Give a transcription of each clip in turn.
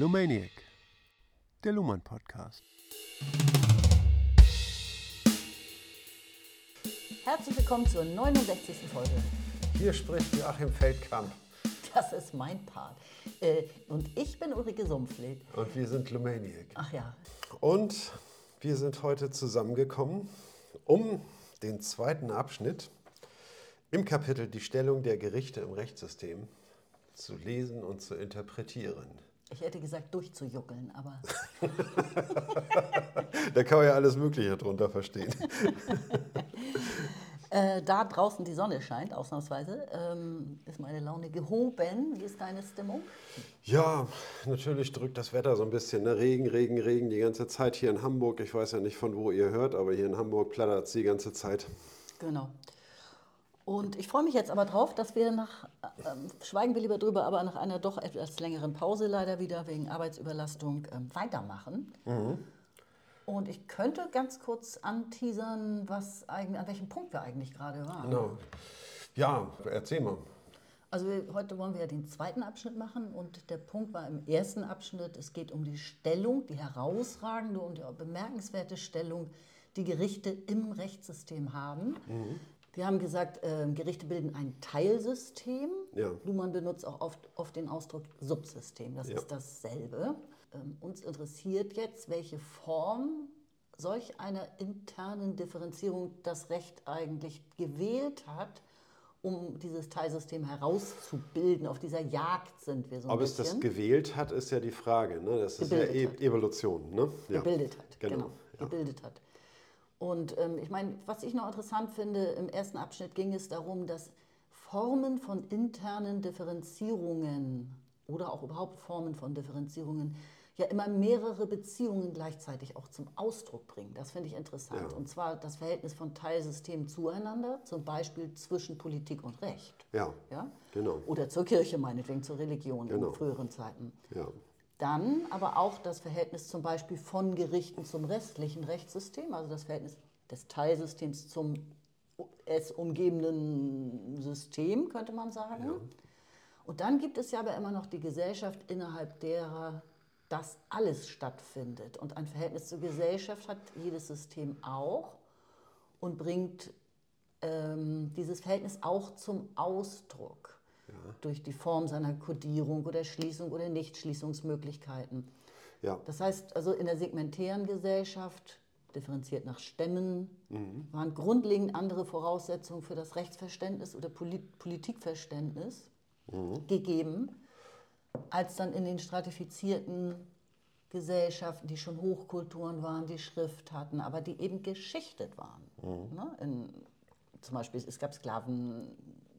Lumaniac, der Luhmann Podcast. Herzlich willkommen zur 69. Folge. Hier spricht Joachim Feldkamp. Das ist mein Part. Äh, und ich bin Ulrike Sumpfled. Und wir sind Lumaniac. Ach ja. Und wir sind heute zusammengekommen, um den zweiten Abschnitt im Kapitel Die Stellung der Gerichte im Rechtssystem zu lesen und zu interpretieren. Ich hätte gesagt, durchzujuckeln, aber. da kann man ja alles Mögliche drunter verstehen. äh, da draußen die Sonne scheint, ausnahmsweise, ähm, ist meine Laune gehoben. Wie ist deine Stimmung? Ja, natürlich drückt das Wetter so ein bisschen. Ne? Regen, Regen, Regen die ganze Zeit hier in Hamburg. Ich weiß ja nicht, von wo ihr hört, aber hier in Hamburg plattert es die ganze Zeit. Genau. Und ich freue mich jetzt aber drauf, dass wir nach, ähm, schweigen wir lieber drüber, aber nach einer doch etwas längeren Pause leider wieder wegen Arbeitsüberlastung ähm, weitermachen. Mhm. Und ich könnte ganz kurz anteasern, was eigentlich, an welchem Punkt wir eigentlich gerade waren. Genau. Ja, erzähl mal. Also heute wollen wir ja den zweiten Abschnitt machen und der Punkt war im ersten Abschnitt, es geht um die Stellung, die herausragende und bemerkenswerte Stellung, die Gerichte im Rechtssystem haben. Mhm. Wir haben gesagt, äh, Gerichte bilden ein Teilsystem. Ja. Luhmann benutzt auch oft, oft den Ausdruck Subsystem. Das ja. ist dasselbe. Ähm, uns interessiert jetzt, welche Form solch einer internen Differenzierung das Recht eigentlich gewählt hat, um dieses Teilsystem herauszubilden. Auf dieser Jagd sind wir so ein Ob bisschen. es das gewählt hat, ist ja die Frage. Ne? Das ist Gebildet ja e Evolution. Ne? Ja. Gebildet hat, genau. genau. Gebildet hat. Und ähm, ich meine, was ich noch interessant finde, im ersten Abschnitt ging es darum, dass Formen von internen Differenzierungen oder auch überhaupt Formen von Differenzierungen ja immer mehrere Beziehungen gleichzeitig auch zum Ausdruck bringen. Das finde ich interessant. Ja. Und zwar das Verhältnis von Teilsystemen zueinander, zum Beispiel zwischen Politik und Recht. Ja, ja? genau. Oder zur Kirche meinetwegen, zur Religion genau. in früheren Zeiten. Ja. Dann aber auch das Verhältnis zum Beispiel von Gerichten zum restlichen Rechtssystem, also das Verhältnis des Teilsystems zum es umgebenden System, könnte man sagen. Ja. Und dann gibt es ja aber immer noch die Gesellschaft, innerhalb derer das alles stattfindet. Und ein Verhältnis zur Gesellschaft hat jedes System auch und bringt ähm, dieses Verhältnis auch zum Ausdruck ja. durch die Form seiner Kodierung oder Schließung oder Nichtschließungsmöglichkeiten. Ja. Das heißt, also in der segmentären Gesellschaft, differenziert nach Stämmen, mhm. waren grundlegend andere Voraussetzungen für das Rechtsverständnis oder Polit Politikverständnis mhm. gegeben, als dann in den stratifizierten Gesellschaften, die schon Hochkulturen waren, die Schrift hatten, aber die eben geschichtet waren. Mhm. Ne? In, zum Beispiel, es gab Sklaven,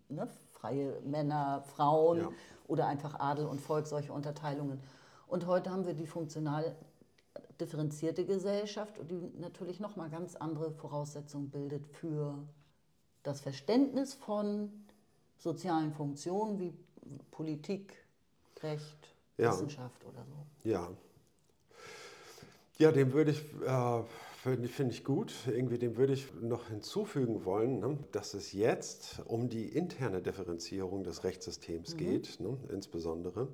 ne? Freie Männer, Frauen ja. oder einfach Adel und Volk, solche Unterteilungen. Und heute haben wir die funktional differenzierte Gesellschaft, die natürlich nochmal ganz andere Voraussetzungen bildet für das Verständnis von sozialen Funktionen wie Politik, Recht, ja. Wissenschaft oder so. Ja. Ja, dem würde ich äh, Finde find ich gut. Irgendwie dem würde ich noch hinzufügen wollen, ne, dass es jetzt um die interne Differenzierung des Rechtssystems mhm. geht, ne, insbesondere.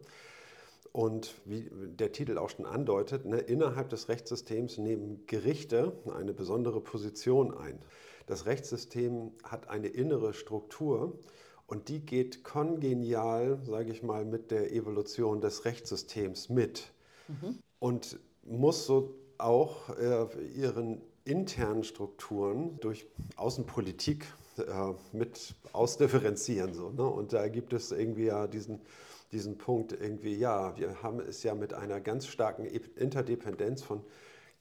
Und wie der Titel auch schon andeutet, ne, innerhalb des Rechtssystems nehmen Gerichte eine besondere Position ein. Das Rechtssystem hat eine innere Struktur und die geht kongenial, sage ich mal, mit der Evolution des Rechtssystems mit. Mhm. Und muss so auch äh, ihren internen Strukturen durch Außenpolitik äh, mit ausdifferenzieren. So, ne? Und da gibt es irgendwie ja diesen, diesen Punkt, irgendwie, ja, wir haben es ja mit einer ganz starken Interdependenz von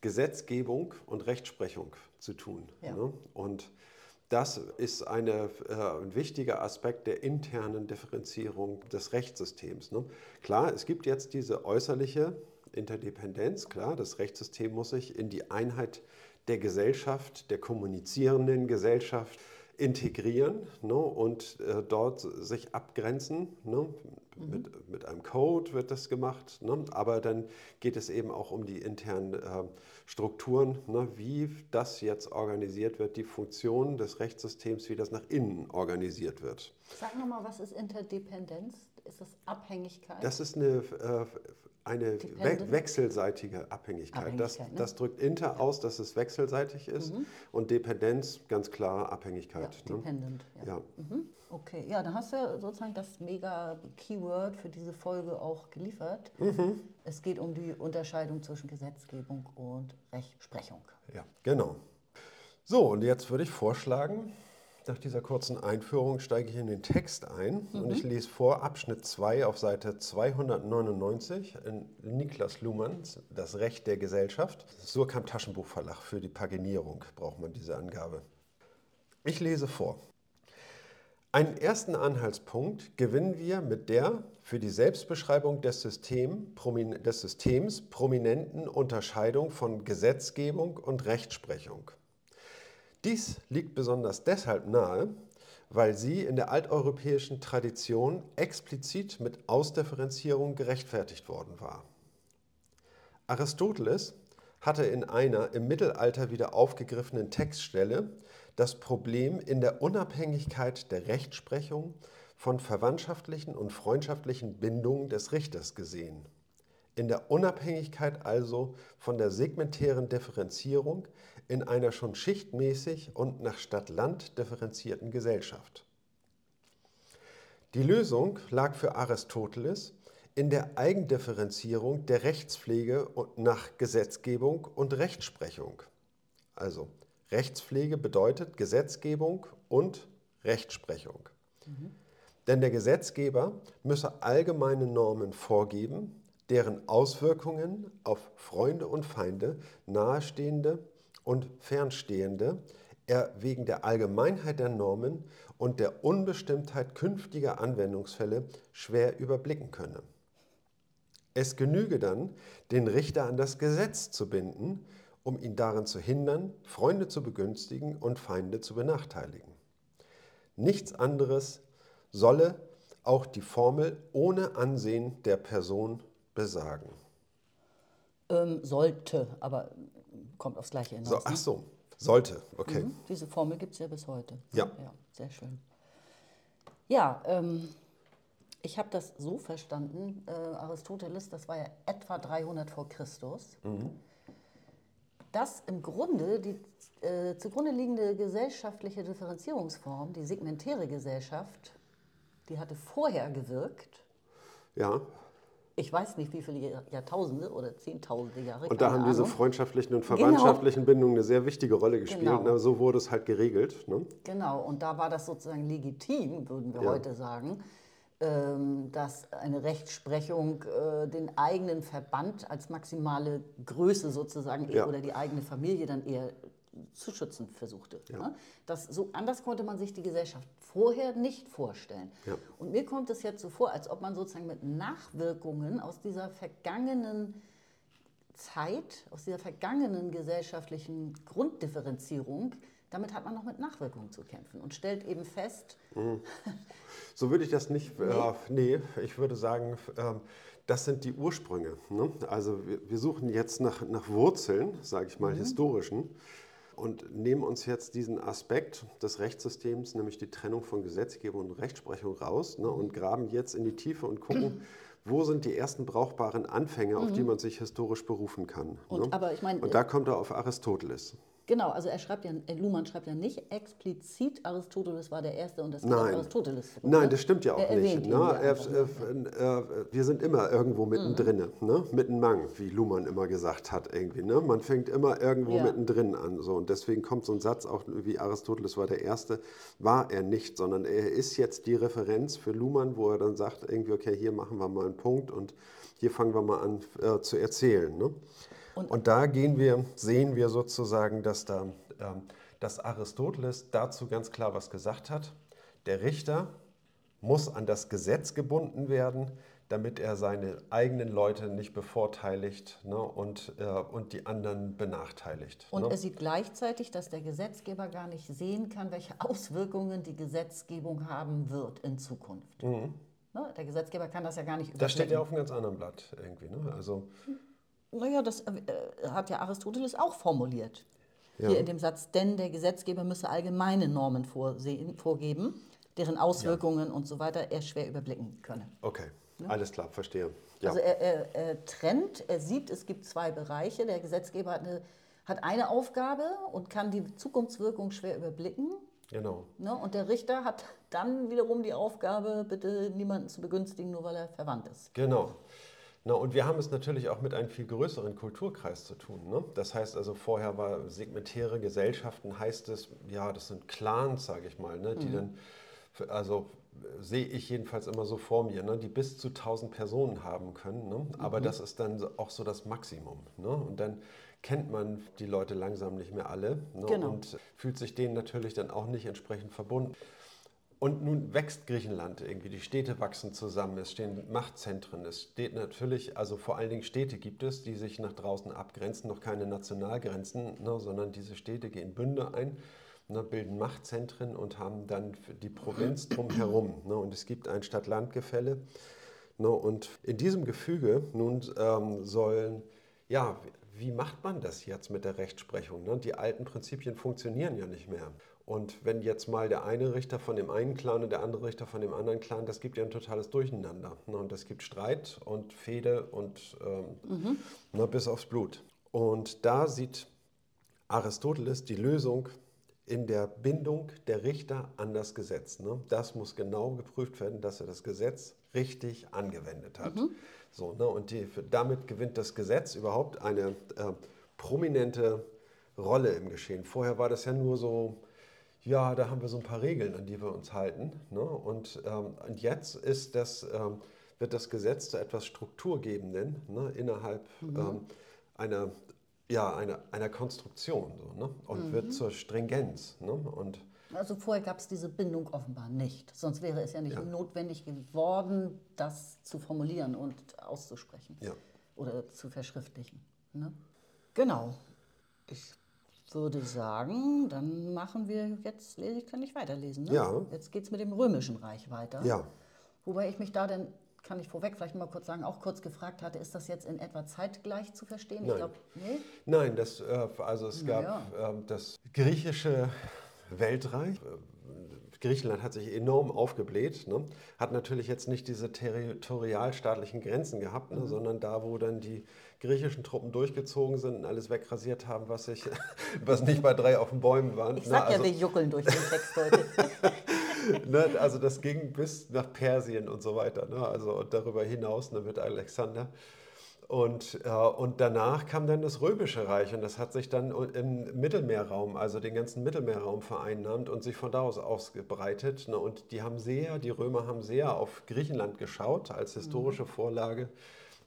Gesetzgebung und Rechtsprechung zu tun. Ja. Ne? Und das ist eine, äh, ein wichtiger Aspekt der internen Differenzierung des Rechtssystems. Ne? Klar, es gibt jetzt diese äußerliche Interdependenz, klar, das Rechtssystem muss sich in die Einheit der Gesellschaft, der kommunizierenden Gesellschaft integrieren ne, und äh, dort sich abgrenzen. Ne. Mhm. Mit, mit einem Code wird das gemacht, ne, aber dann geht es eben auch um die internen äh, Strukturen, ne, wie das jetzt organisiert wird, die Funktion des Rechtssystems, wie das nach innen organisiert wird. Sag nochmal, was ist Interdependenz? ist das Abhängigkeit? Das ist eine, äh, eine we wechselseitige Abhängigkeit. Abhängigkeit das, ne? das, drückt Inter ja. aus, dass es wechselseitig ist mhm. und Dependenz ganz klar Abhängigkeit. Ja, ne? Dependent, ja. ja. Mhm. Okay, ja, da hast du ja sozusagen das mega Keyword für diese Folge auch geliefert. Mhm. Es geht um die Unterscheidung zwischen Gesetzgebung und Rechtsprechung. Ja, genau. So, und jetzt würde ich vorschlagen, nach dieser kurzen Einführung steige ich in den Text ein mhm. und ich lese vor Abschnitt 2 auf Seite 299 in Niklas Luhmanns Das Recht der Gesellschaft. Surkamp Taschenbuchverlag für die Paginierung braucht man diese Angabe. Ich lese vor. Einen ersten Anhaltspunkt gewinnen wir mit der für die Selbstbeschreibung des, System, des Systems prominenten Unterscheidung von Gesetzgebung und Rechtsprechung. Dies liegt besonders deshalb nahe, weil sie in der alteuropäischen Tradition explizit mit Ausdifferenzierung gerechtfertigt worden war. Aristoteles hatte in einer im Mittelalter wieder aufgegriffenen Textstelle das Problem in der Unabhängigkeit der Rechtsprechung von verwandtschaftlichen und freundschaftlichen Bindungen des Richters gesehen. In der Unabhängigkeit also von der segmentären Differenzierung in einer schon schichtmäßig und nach Stadt-Land differenzierten Gesellschaft. Die Lösung lag für Aristoteles in der Eigendifferenzierung der Rechtspflege nach Gesetzgebung und Rechtsprechung. Also Rechtspflege bedeutet Gesetzgebung und Rechtsprechung. Mhm. Denn der Gesetzgeber müsse allgemeine Normen vorgeben, deren Auswirkungen auf Freunde und Feinde, Nahestehende und Fernstehende er wegen der Allgemeinheit der Normen und der Unbestimmtheit künftiger Anwendungsfälle schwer überblicken könne. Es genüge dann, den Richter an das Gesetz zu binden, um ihn darin zu hindern, Freunde zu begünstigen und Feinde zu benachteiligen. Nichts anderes solle auch die Formel ohne Ansehen der Person besagen. Ähm, sollte, aber kommt aufs Gleiche hinaus. So, ach so, sollte, okay. Mhm, diese Formel gibt es ja bis heute. Ja. Ja, sehr schön. Ja, ähm, ich habe das so verstanden, äh, Aristoteles, das war ja etwa 300 vor Christus, mhm. dass im Grunde die äh, zugrunde liegende gesellschaftliche Differenzierungsform, die segmentäre Gesellschaft, die hatte vorher gewirkt. Ja ich weiß nicht, wie viele Jahrtausende oder Zehntausende Jahre. Und da haben Ahnung. diese freundschaftlichen und genau. verwandtschaftlichen genau. Bindungen eine sehr wichtige Rolle gespielt. Genau. Na, so wurde es halt geregelt. Ne? Genau, und da war das sozusagen legitim, würden wir ja. heute sagen, ähm, dass eine Rechtsprechung äh, den eigenen Verband als maximale Größe sozusagen ja. oder die eigene Familie dann eher zu schützen versuchte. Ja. Ne? Das, so anders konnte man sich die Gesellschaft vorher nicht vorstellen. Ja. Und mir kommt es jetzt so vor, als ob man sozusagen mit Nachwirkungen aus dieser vergangenen Zeit, aus dieser vergangenen gesellschaftlichen Grunddifferenzierung, damit hat man noch mit Nachwirkungen zu kämpfen und stellt eben fest. Mhm. So würde ich das nicht, nee, äh, nee ich würde sagen, äh, das sind die Ursprünge. Ne? Also wir, wir, suchen jetzt nach, nach Wurzeln, sage ich mal, mhm. historischen und nehmen uns jetzt diesen Aspekt des Rechtssystems, nämlich die Trennung von Gesetzgebung und Rechtsprechung raus ne, und graben jetzt in die Tiefe und gucken, wo sind die ersten brauchbaren Anfänge, auf die mhm. man sich historisch berufen kann. Und, ne? aber ich mein, und da kommt er auf Aristoteles. Genau, also er schreibt ja, Luhmann schreibt ja nicht explizit, Aristoteles war der Erste und das ist Aristoteles. Nein, das stimmt ja auch er nicht. Ne? Er, äh, wir sind immer irgendwo mittendrin, mhm. ne? mittenmang, wie Luhmann immer gesagt hat. Irgendwie, ne? Man fängt immer irgendwo ja. mittendrin an. So. Und deswegen kommt so ein Satz auch wie Aristoteles war der Erste, war er nicht, sondern er ist jetzt die Referenz für Luhmann, wo er dann sagt, irgendwie, okay, hier machen wir mal einen Punkt und hier fangen wir mal an äh, zu erzählen. Ne? Und, und, da gehen wir, sehen wir sozusagen, dass, da, ähm, dass Aristoteles dazu ganz klar was gesagt hat. Der Richter muss an das Gesetz gebunden werden, damit er seine eigenen Leute nicht bevorteiligt ne, und, äh, und die anderen benachteiligt. Und ne? er sieht gleichzeitig, dass der Gesetzgeber gar nicht sehen kann, welche Auswirkungen die Gesetzgebung haben wird in Zukunft. Mhm. Ne? Der Gesetzgeber kann das ja gar nicht überblicken. Das steht ja auf einem ganz anderen Blatt irgendwie. Ne? Also, naja, das äh, hat ja Aristoteles auch formuliert. Ja. Hier in dem Satz, denn der Gesetzgeber müsse allgemeine Normen vorsehen, vorgeben, deren Auswirkungen ja. und so weiter er schwer überblicken könne. Okay, ja? alles klar, verstehe. Also er, er, er, trennt, er sieht, es gibt zwei Bereiche. Der Gesetzgeber hat eine, hat eine Aufgabe und kann die Zukunftswirkung schwer überblicken. Genau. Ne? Und der Richter hat dann wiederum die Aufgabe, bitte niemanden zu begünstigen, nur weil er verwandt ist. Genau. Na, und wir haben es natürlich auch mit einem viel größeren Kulturkreis zu tun. Ne? Das heißt also, vorher war segmentäre Gesellschaften, heißt es, ja, das sind Clans, sage ich mal, ne? die mhm. dann, also sehe ich jedenfalls immer so vor mir, ne? die bis zu 1000 Personen haben können. Ne? Aber mhm. das ist dann auch so das Maximum. Ne? Und dann kennt man die Leute langsam nicht mehr alle ne? genau. und fühlt sich denen natürlich dann auch nicht entsprechend verbunden. Und nun wächst Griechenland irgendwie, die Städte wachsen zusammen, es stehen Machtzentren, es steht natürlich, also vor allen Dingen Städte gibt es, die sich nach draußen abgrenzen, noch keine Nationalgrenzen, ne, sondern diese Städte gehen Bünde ein, ne, bilden Machtzentren und haben dann die Provinz drumherum. Ne, und es gibt ein Stadt-Land-Gefälle. Ne, und in diesem Gefüge nun ähm, sollen, ja, wie macht man das jetzt mit der Rechtsprechung? Ne? Die alten Prinzipien funktionieren ja nicht mehr. Und wenn jetzt mal der eine Richter von dem einen Clan und der andere Richter von dem anderen Clan, das gibt ja ein totales Durcheinander. Ne? Und das gibt Streit und Fehde und ähm, mhm. ne, bis aufs Blut. Und da sieht Aristoteles die Lösung in der Bindung der Richter an das Gesetz. Ne? Das muss genau geprüft werden, dass er das Gesetz richtig angewendet hat. Mhm. So, ne? Und die, damit gewinnt das Gesetz überhaupt eine äh, prominente Rolle im Geschehen. Vorher war das ja nur so ja, da haben wir so ein paar Regeln, an die wir uns halten. Ne? Und, ähm, und jetzt ist das, ähm, wird das Gesetz zu etwas Strukturgebenden ne? innerhalb mhm. ähm, einer, ja, einer, einer Konstruktion so, ne? und mhm. wird zur Stringenz. Ne? Und, also vorher gab es diese Bindung offenbar nicht. Sonst wäre es ja nicht ja. notwendig geworden, das zu formulieren und auszusprechen ja. oder zu verschriftlichen. Ne? Genau. Ich würde sagen, dann machen wir jetzt, ich kann nicht weiterlesen. Ne? Ja. Jetzt geht es mit dem Römischen Reich weiter. Ja. Wobei ich mich da dann, kann ich vorweg vielleicht mal kurz sagen, auch kurz gefragt hatte, ist das jetzt in etwa zeitgleich zu verstehen? Nein. Ich glaube, nee? Nein, das, äh, also es gab ja. Ähm, das griechische Weltreich. Griechenland hat sich enorm aufgebläht, ne? hat natürlich jetzt nicht diese territorialstaatlichen Grenzen gehabt, ne? mhm. sondern da, wo dann die griechischen Truppen durchgezogen sind und alles wegrasiert haben, was, ich, was nicht bei drei auf den Bäumen waren. Ich ne? sag also, ja, wir juckeln durch den Text heute. ne, also das ging bis nach Persien und so weiter. Ne? Also darüber hinaus ne, mit Alexander. Und, äh, und danach kam dann das Römische Reich und das hat sich dann im Mittelmeerraum, also den ganzen Mittelmeerraum vereinnahmt und sich von da aus ausgebreitet. Ne? Und die haben sehr, die Römer haben sehr auf Griechenland geschaut als historische mhm. Vorlage.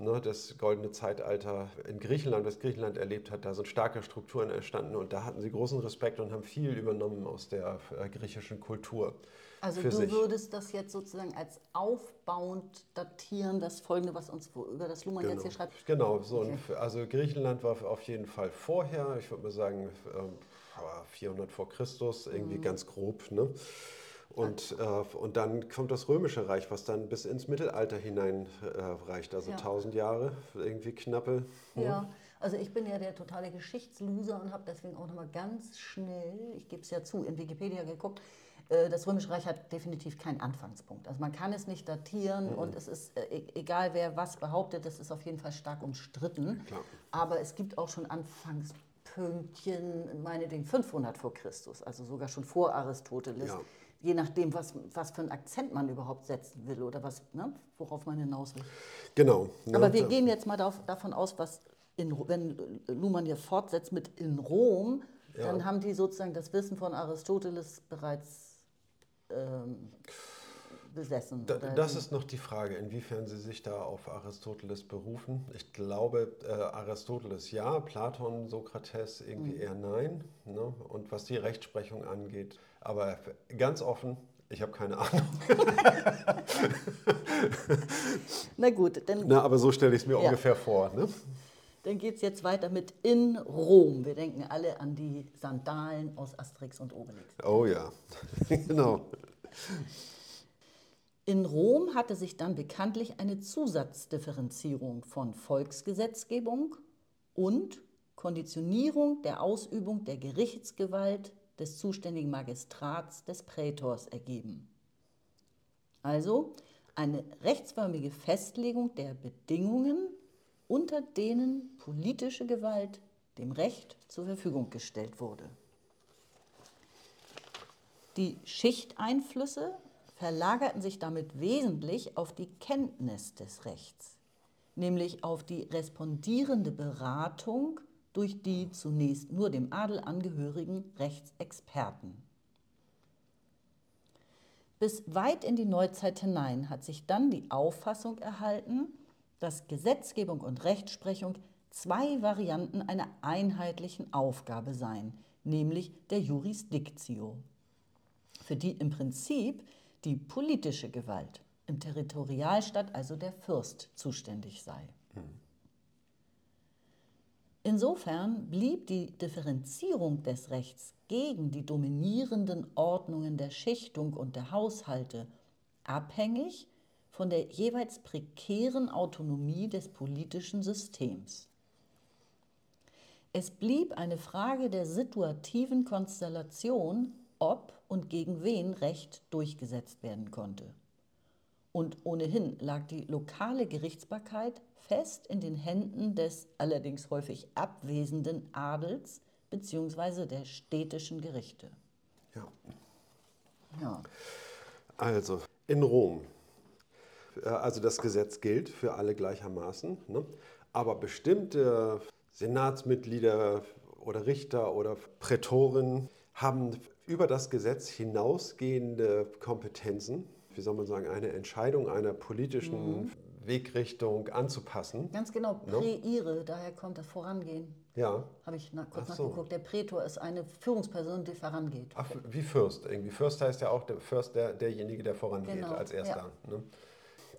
Ne, das goldene Zeitalter in Griechenland, was Griechenland erlebt hat, da sind starke Strukturen entstanden und da hatten sie großen Respekt und haben viel übernommen aus der äh, griechischen Kultur. Also du sich. würdest das jetzt sozusagen als aufbauend datieren, das Folgende, was uns über das Luhmann genau. jetzt hier schreibt? Genau, so okay. also Griechenland war auf jeden Fall vorher, ich würde mal sagen 400 ähm, vor Christus, irgendwie mhm. ganz grob. Ne? Und, äh, und dann kommt das Römische Reich, was dann bis ins Mittelalter hinein äh, reicht, also ja. 1000 Jahre, irgendwie knappe. Ja. ja. Also ich bin ja der totale Geschichtsloser und habe deswegen auch nochmal ganz schnell, ich gebe es ja zu, in Wikipedia geguckt, das Römische Reich hat definitiv keinen Anfangspunkt. Also man kann es nicht datieren mhm. und es ist äh, e-, egal, wer was behauptet, das ist auf jeden Fall stark umstritten. Ja, Aber es gibt auch schon Anfangspünktchen, meinetwegen 500 vor Christus, also sogar schon vor Aristoteles. Ja. Je nachdem, was, was für einen Akzent man überhaupt setzen will oder was, ne, worauf man hinaus will. Genau. Aber ja, wir gehen jetzt mal darauf, davon aus, was in, wenn Luhmann hier fortsetzt mit in Rom, dann haben die sozusagen das Wissen von Aristoteles bereits ähm, besessen. Da, das ist noch die Frage, inwiefern Sie sich da auf Aristoteles berufen. Ich glaube, äh, Aristoteles ja, Platon, Sokrates irgendwie mhm. eher nein. Ne? Und was die Rechtsprechung angeht, aber ganz offen, ich habe keine Ahnung. Na gut, dann. Na, aber so stelle ich es mir ja. ungefähr vor. Ne? Dann geht es jetzt weiter mit in Rom. Wir denken alle an die Sandalen aus Asterix und Obelix. Oh ja, genau. In Rom hatte sich dann bekanntlich eine Zusatzdifferenzierung von Volksgesetzgebung und Konditionierung der Ausübung der Gerichtsgewalt des zuständigen Magistrats des Prätors ergeben. Also eine rechtsförmige Festlegung der Bedingungen, unter denen politische Gewalt dem Recht zur Verfügung gestellt wurde. Die Schichteinflüsse verlagerten sich damit wesentlich auf die Kenntnis des Rechts, nämlich auf die respondierende Beratung durch die zunächst nur dem Adel angehörigen Rechtsexperten. Bis weit in die Neuzeit hinein hat sich dann die Auffassung erhalten, dass Gesetzgebung und Rechtsprechung zwei Varianten einer einheitlichen Aufgabe seien, nämlich der Jurisdictio, für die im Prinzip die politische Gewalt im Territorialstaat, also der Fürst, zuständig sei. Insofern blieb die Differenzierung des Rechts gegen die dominierenden Ordnungen der Schichtung und der Haushalte abhängig von der jeweils prekären Autonomie des politischen Systems. Es blieb eine Frage der situativen Konstellation, ob und gegen wen Recht durchgesetzt werden konnte. Und ohnehin lag die lokale Gerichtsbarkeit fest in den Händen des allerdings häufig abwesenden Adels bzw. der städtischen Gerichte. Ja. ja. Also in Rom. Äh, also das Gesetz gilt für alle gleichermaßen, ne? aber bestimmte Senatsmitglieder oder Richter oder Prätoren haben über das Gesetz hinausgehende Kompetenzen, wie soll man sagen, eine Entscheidung einer politischen mhm. Wegrichtung anzupassen. Ganz genau, präire, no? daher kommt das Vorangehen. Ja. Habe ich nach, kurz so. nachgeguckt. Der Prätor ist eine Führungsperson, die vorangeht. Ach, wie Fürst irgendwie. Fürst heißt ja auch der Fürst, der, derjenige, der vorangeht genau. als erster. Ja. Ne?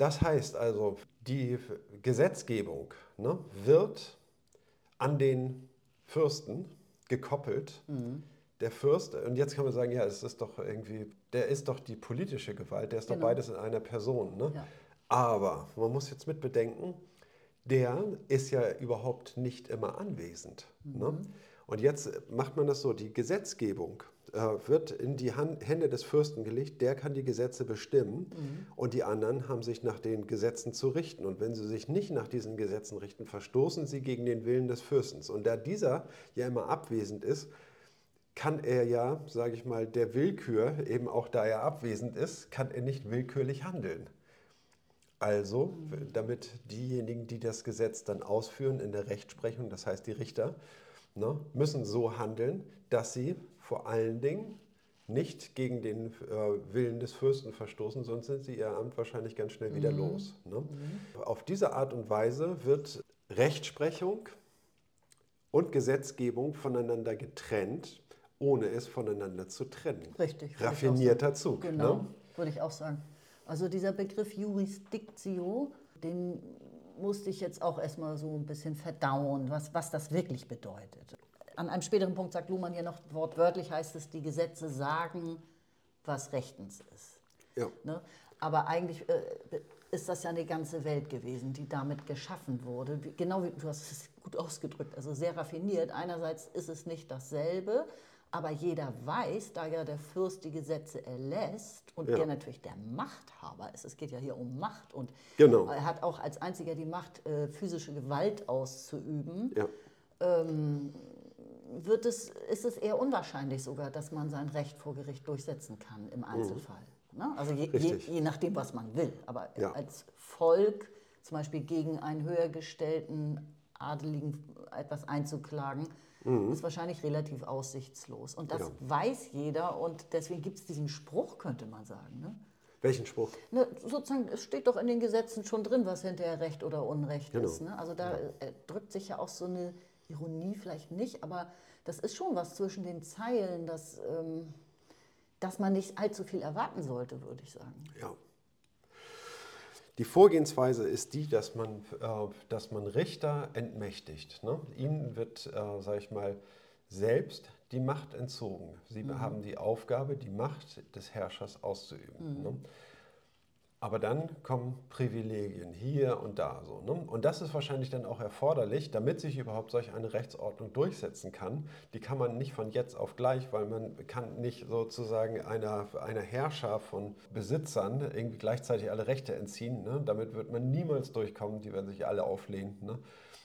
Das heißt also, die Gesetzgebung ne, wird an den Fürsten gekoppelt. Mhm. Der Fürst, und jetzt kann man sagen, ja, es ist doch irgendwie, der ist doch die politische Gewalt, der ist genau. doch beides in einer Person. Ne? Ja. Aber man muss jetzt mit bedenken, der ist ja überhaupt nicht immer anwesend. Ne? Mhm. Ne? Und jetzt macht man das so, die Gesetzgebung wird in die Hand, Hände des Fürsten gelegt, der kann die Gesetze bestimmen mhm. und die anderen haben sich nach den Gesetzen zu richten. Und wenn sie sich nicht nach diesen Gesetzen richten, verstoßen sie gegen den Willen des Fürstens. Und da dieser ja immer abwesend ist, kann er ja, sage ich mal, der Willkür, eben auch da er abwesend ist, kann er nicht willkürlich handeln. Also, damit diejenigen, die das Gesetz dann ausführen in der Rechtsprechung, das heißt die Richter, ne, müssen so handeln, dass sie vor allen Dingen nicht gegen den äh, Willen des Fürsten verstoßen, sonst sind sie ihr Amt wahrscheinlich ganz schnell wieder mhm. los. Ne? Mhm. Auf diese Art und Weise wird Rechtsprechung und Gesetzgebung voneinander getrennt, ohne es voneinander zu trennen. Richtig. Raffinierter Zug. Genau, ne? würde ich auch sagen. Also dieser Begriff Jurisdictio, den musste ich jetzt auch erstmal so ein bisschen verdauen, was, was das wirklich bedeutet. An einem späteren Punkt sagt Luhmann hier noch wortwörtlich, heißt es, die Gesetze sagen, was rechtens ist. Ja. Ne? Aber eigentlich äh, ist das ja eine ganze Welt gewesen, die damit geschaffen wurde. Wie, genau wie du hast es gut ausgedrückt, also sehr raffiniert. Einerseits ist es nicht dasselbe, aber jeder weiß, da ja der Fürst die Gesetze erlässt und ja. er natürlich der Machthaber ist, es geht ja hier um Macht und genau. er hat auch als einziger die Macht, äh, physische Gewalt auszuüben, ja. ähm, wird es, ist es eher unwahrscheinlich sogar, dass man sein Recht vor Gericht durchsetzen kann im Einzelfall. Mhm. Ne? Also je, je, je, nachdem, was man will. Aber ja. als Volk zum Beispiel gegen einen höhergestellten Adeligen etwas einzuklagen, mhm. ist wahrscheinlich relativ aussichtslos. Und das ja. weiß jeder und deswegen gibt es diesen Spruch, könnte man sagen. Ne? Welchen Spruch? Ne, sozusagen, es steht doch in den Gesetzen schon drin, was hinterher Recht oder Unrecht genau. ist. Ne? Also da ja. Äh, drückt sich ja auch so eine Ironie vielleicht nicht, aber das ist schon was zwischen den Zeilen, dass, ähm, dass man nicht allzu viel erwarten sollte, würde ich sagen. Ja. Die Vorgehensweise ist die, dass man, äh, dass man Richter entmächtigt. Ne? Ihnen wird, äh, sage ich mal, selbst die Macht entzogen. Sie mhm. haben die Aufgabe, die Macht des Herrschers auszuüben. Mhm. Ne? Aber dann kommen Privilegien hier und da so. Ne? Und das ist wahrscheinlich dann auch erforderlich, damit sich überhaupt solch eine Rechtsordnung durchsetzen kann. Die kann man nicht von jetzt auf gleich, weil man kann nicht sozusagen einer, einer Herrscher von Besitzern irgendwie gleichzeitig alle Rechte entziehen. Ne? Damit wird man niemals durchkommen, die werden sich alle auflehnen. Ne?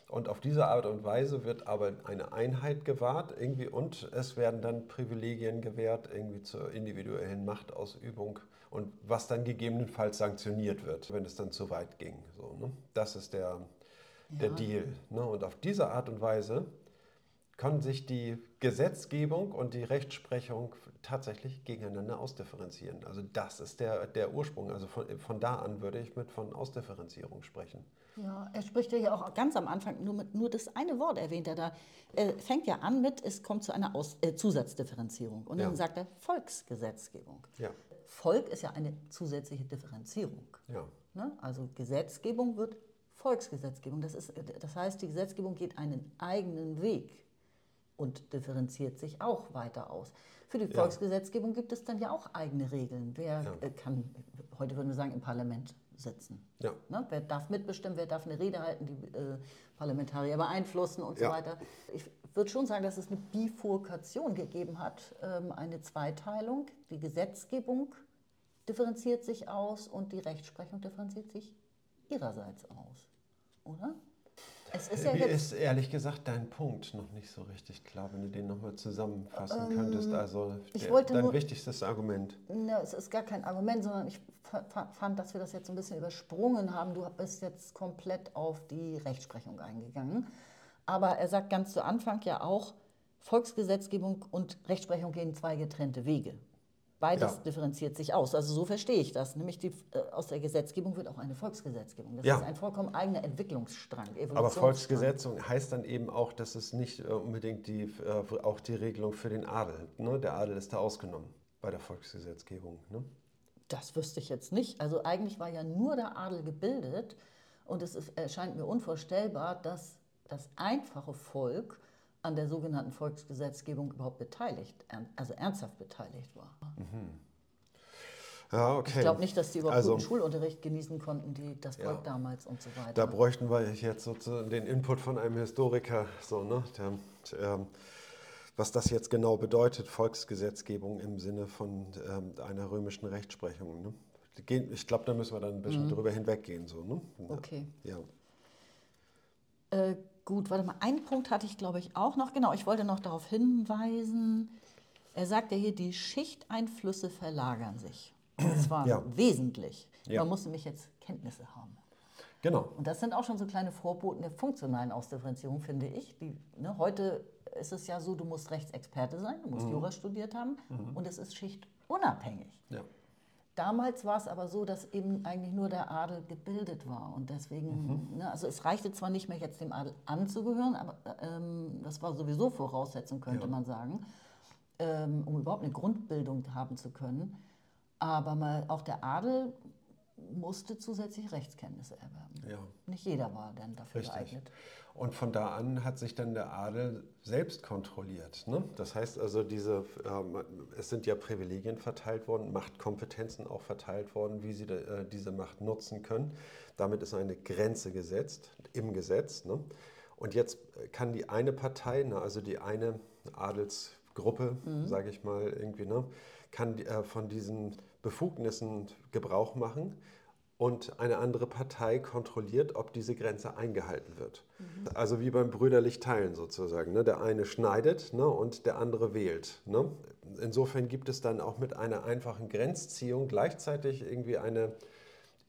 Und auf diese Art und Weise wird aber eine Einheit gewahrt irgendwie und es werden dann Privilegien gewährt irgendwie zur individuellen Machtausübung und was dann gegebenenfalls sanktioniert wird, wenn es dann zu weit ging. So, ne? Das ist der, der ja. Deal. Ne? Und auf diese Art und Weise können sich die Gesetzgebung und die Rechtsprechung tatsächlich gegeneinander ausdifferenzieren. Also das ist der, der Ursprung. Also von, von da an würde ich mit von Ausdifferenzierung sprechen. Ja, er spricht ja auch ganz am Anfang nur, mit, nur das eine Wort erwähnt er da. Er fängt ja an mit, es kommt zu einer Aus, äh, Zusatzdifferenzierung. Und dann sagt er Volksgesetzgebung. Ja. Volk ist ja eine zusätzliche Differenzierung. Ja. Ne? Also Gesetzgebung wird Volksgesetzgebung. Das, ist, das heißt, die Gesetzgebung geht einen eigenen Weg und differenziert sich auch weiter aus. Für die Volksgesetzgebung gibt es dann ja auch eigene Regeln. Wer ja. Äh, kann, heute würden wir sagen, im Parlament sitzen? Ja. Ne? Wer darf mitbestimmen, wer darf eine Rede halten, die äh, Parlamentarier beeinflussen und ja. so weiter. Ich würde schon sagen, dass es eine Bifurkation gegeben hat, ähm, eine Zweiteilung. Die Gesetzgebung differenziert sich aus und die Rechtsprechung differenziert sich ihrerseits aus, oder? Es ist ja Wie ist ehrlich gesagt dein Punkt noch nicht so richtig klar, wenn du den nochmal zusammenfassen ähm, könntest? Also der, dein nur, wichtigstes Argument. Ne, es ist gar kein Argument, sondern ich fand, dass wir das jetzt ein bisschen übersprungen haben. Du bist jetzt komplett auf die Rechtsprechung eingegangen. Aber er sagt ganz zu Anfang ja auch, Volksgesetzgebung und Rechtsprechung gehen zwei getrennte Wege. Beides ja. differenziert sich aus. Also so verstehe ich das. Nämlich die, äh, aus der Gesetzgebung wird auch eine Volksgesetzgebung. Das ja. ist ein vollkommen eigener Entwicklungsstrang. Aber Volksgesetzung heißt dann eben auch, dass es nicht äh, unbedingt die, äh, auch die Regelung für den Adel. Ne? Der Adel ist da ausgenommen bei der Volksgesetzgebung. Ne? Das wüsste ich jetzt nicht. Also eigentlich war ja nur der Adel gebildet und es ist, erscheint mir unvorstellbar, dass das einfache Volk an der sogenannten Volksgesetzgebung überhaupt beteiligt, also ernsthaft beteiligt war. Mhm. Ja, okay. Ich glaube nicht, dass die überhaupt also, guten Schulunterricht genießen konnten, die, das Volk ja, damals und so weiter. Da bräuchten wir jetzt sozusagen den Input von einem Historiker, so, ne, der, der, was das jetzt genau bedeutet, Volksgesetzgebung im Sinne von ähm, einer römischen Rechtsprechung. Ne? Ich glaube, da müssen wir dann ein bisschen mhm. drüber hinweggehen. So, ne? Okay. Ja. Äh, Gut, warte mal, einen Punkt hatte ich, glaube ich, auch noch. Genau, ich wollte noch darauf hinweisen. Er sagt ja hier, die Schichteinflüsse verlagern sich. Und zwar ja. wesentlich. Ja. Man muss nämlich jetzt Kenntnisse haben. Genau. Und das sind auch schon so kleine Vorboten der funktionalen Ausdifferenzierung, finde ich. Die, ne, heute ist es ja so, du musst Rechtsexperte sein, du musst mhm. Jura studiert haben mhm. und es ist schichtunabhängig. Ja. Damals war es aber so, dass eben eigentlich nur der Adel gebildet war. Und deswegen, mhm. ne, also es reichte zwar nicht mehr jetzt dem Adel anzugehören, aber ähm, das war sowieso Voraussetzung, könnte ja. man sagen, ähm, um überhaupt eine Grundbildung haben zu können. Aber mal, auch der Adel musste zusätzlich Rechtskenntnisse erwerben. Ja. Nicht jeder war dann dafür Richtig. geeignet. Und von da an hat sich dann der Adel selbst kontrolliert. Ne? Das heißt also, diese, äh, es sind ja Privilegien verteilt worden, Machtkompetenzen auch verteilt worden, wie sie äh, diese Macht nutzen können. Damit ist eine Grenze gesetzt, im Gesetz. Ne? Und jetzt kann die eine Partei, ne, also die eine Adelsgruppe, mhm. sage ich mal irgendwie, ne, kann äh, von diesen Befugnissen Gebrauch machen und eine andere Partei kontrolliert, ob diese Grenze eingehalten wird. Mhm. Also wie beim brüderlich Teilen sozusagen. Ne? Der eine schneidet ne? und der andere wählt. Ne? Insofern gibt es dann auch mit einer einfachen Grenzziehung gleichzeitig irgendwie eine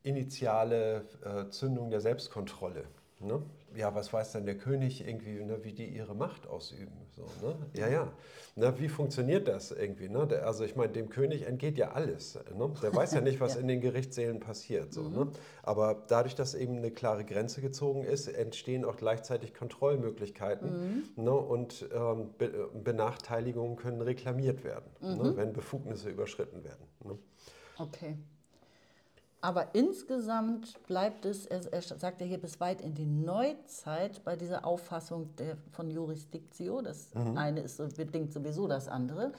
initiale äh, Zündung der Selbstkontrolle. Ne? Ja, was weiß denn der König irgendwie, ne, wie die ihre Macht ausüben? So, ne? Ja, ja. Na, wie funktioniert das irgendwie? Ne? Der, also ich meine, dem König entgeht ja alles. Ne? Der weiß ja nicht, was ja. in den Gerichtssälen passiert. So, ne? mhm. ne? Aber dadurch, dass eben eine klare Grenze gezogen ist, entstehen auch gleichzeitig Kontrollmöglichkeiten mhm. ne? und ähm, Be Benachteiligungen können reklamiert werden, ne? mhm. wenn Befugnisse überschritten werden. Ne? Okay. Aber insgesamt bleibt es, er, er sagt ja hier bis weit in die Neuzeit bei dieser Auffassung der, von Jurisdictio, das mhm. eine ist, bedingt sowieso das andere,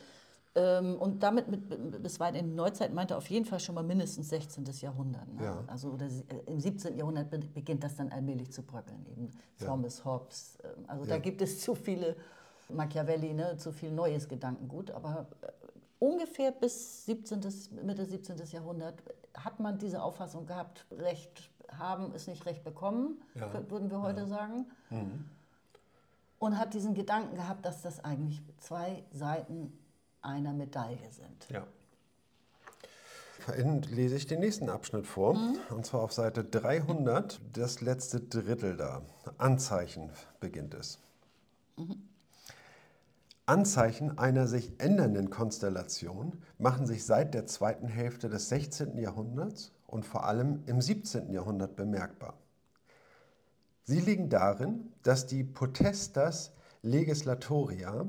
Ähm, und damit mit, bis weit in die Neuzeit meinte er auf jeden Fall schon mal mindestens 16. Jahrhundert. Ne? Ja. Also oder, äh, im 17. Jahrhundert beginnt das dann allmählich zu bröckeln. Eben ja. Thomas Hobbes. Ähm, also ja. da gibt es zu viele Machiavelli, ne? zu viel neues Gedankengut. Aber äh, ungefähr bis 17., Mitte 17. Jahrhundert hat man diese Auffassung gehabt, Recht haben ist nicht Recht bekommen, würden wir heute sagen. Mhm. Und hat diesen Gedanken gehabt, dass das eigentlich zwei Seiten einer Medaille sind. Ja. Dann lese ich den nächsten Abschnitt vor, mhm. und zwar auf Seite 300, das letzte Drittel da. Anzeichen beginnt es. Mhm. Anzeichen einer sich ändernden Konstellation machen sich seit der zweiten Hälfte des 16. Jahrhunderts und vor allem im 17. Jahrhundert bemerkbar. Sie liegen darin, dass die Potestas Legislatoria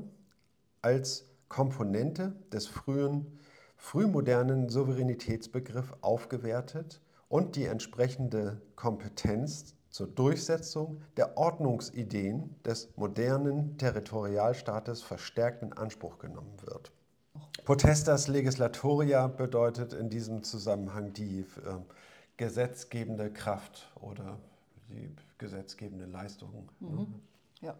als Komponente des frühen, frühmodernen Souveränitätsbegriff aufgewertet und die entsprechende Kompetenz zur Durchsetzung der Ordnungsideen des modernen Territorialstaates verstärkt in Anspruch genommen wird. Potestas legislatoria bedeutet in diesem Zusammenhang die äh, gesetzgebende Kraft oder die gesetzgebende Leistung. Ne? Mhm. Ja.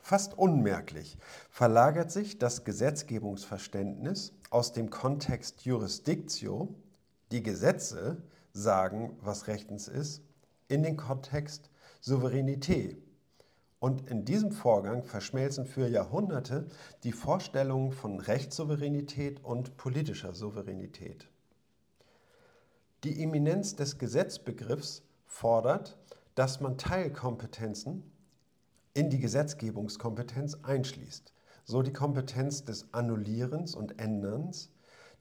Fast unmerklich verlagert sich das Gesetzgebungsverständnis aus dem Kontext Jurisdictio, die Gesetze sagen, was rechtens ist, in den Kontext Souveränität. Und in diesem Vorgang verschmelzen für Jahrhunderte die Vorstellungen von Rechtssouveränität und politischer Souveränität. Die Eminenz des Gesetzbegriffs fordert, dass man Teilkompetenzen in die Gesetzgebungskompetenz einschließt. So die Kompetenz des Annullierens und Änderns,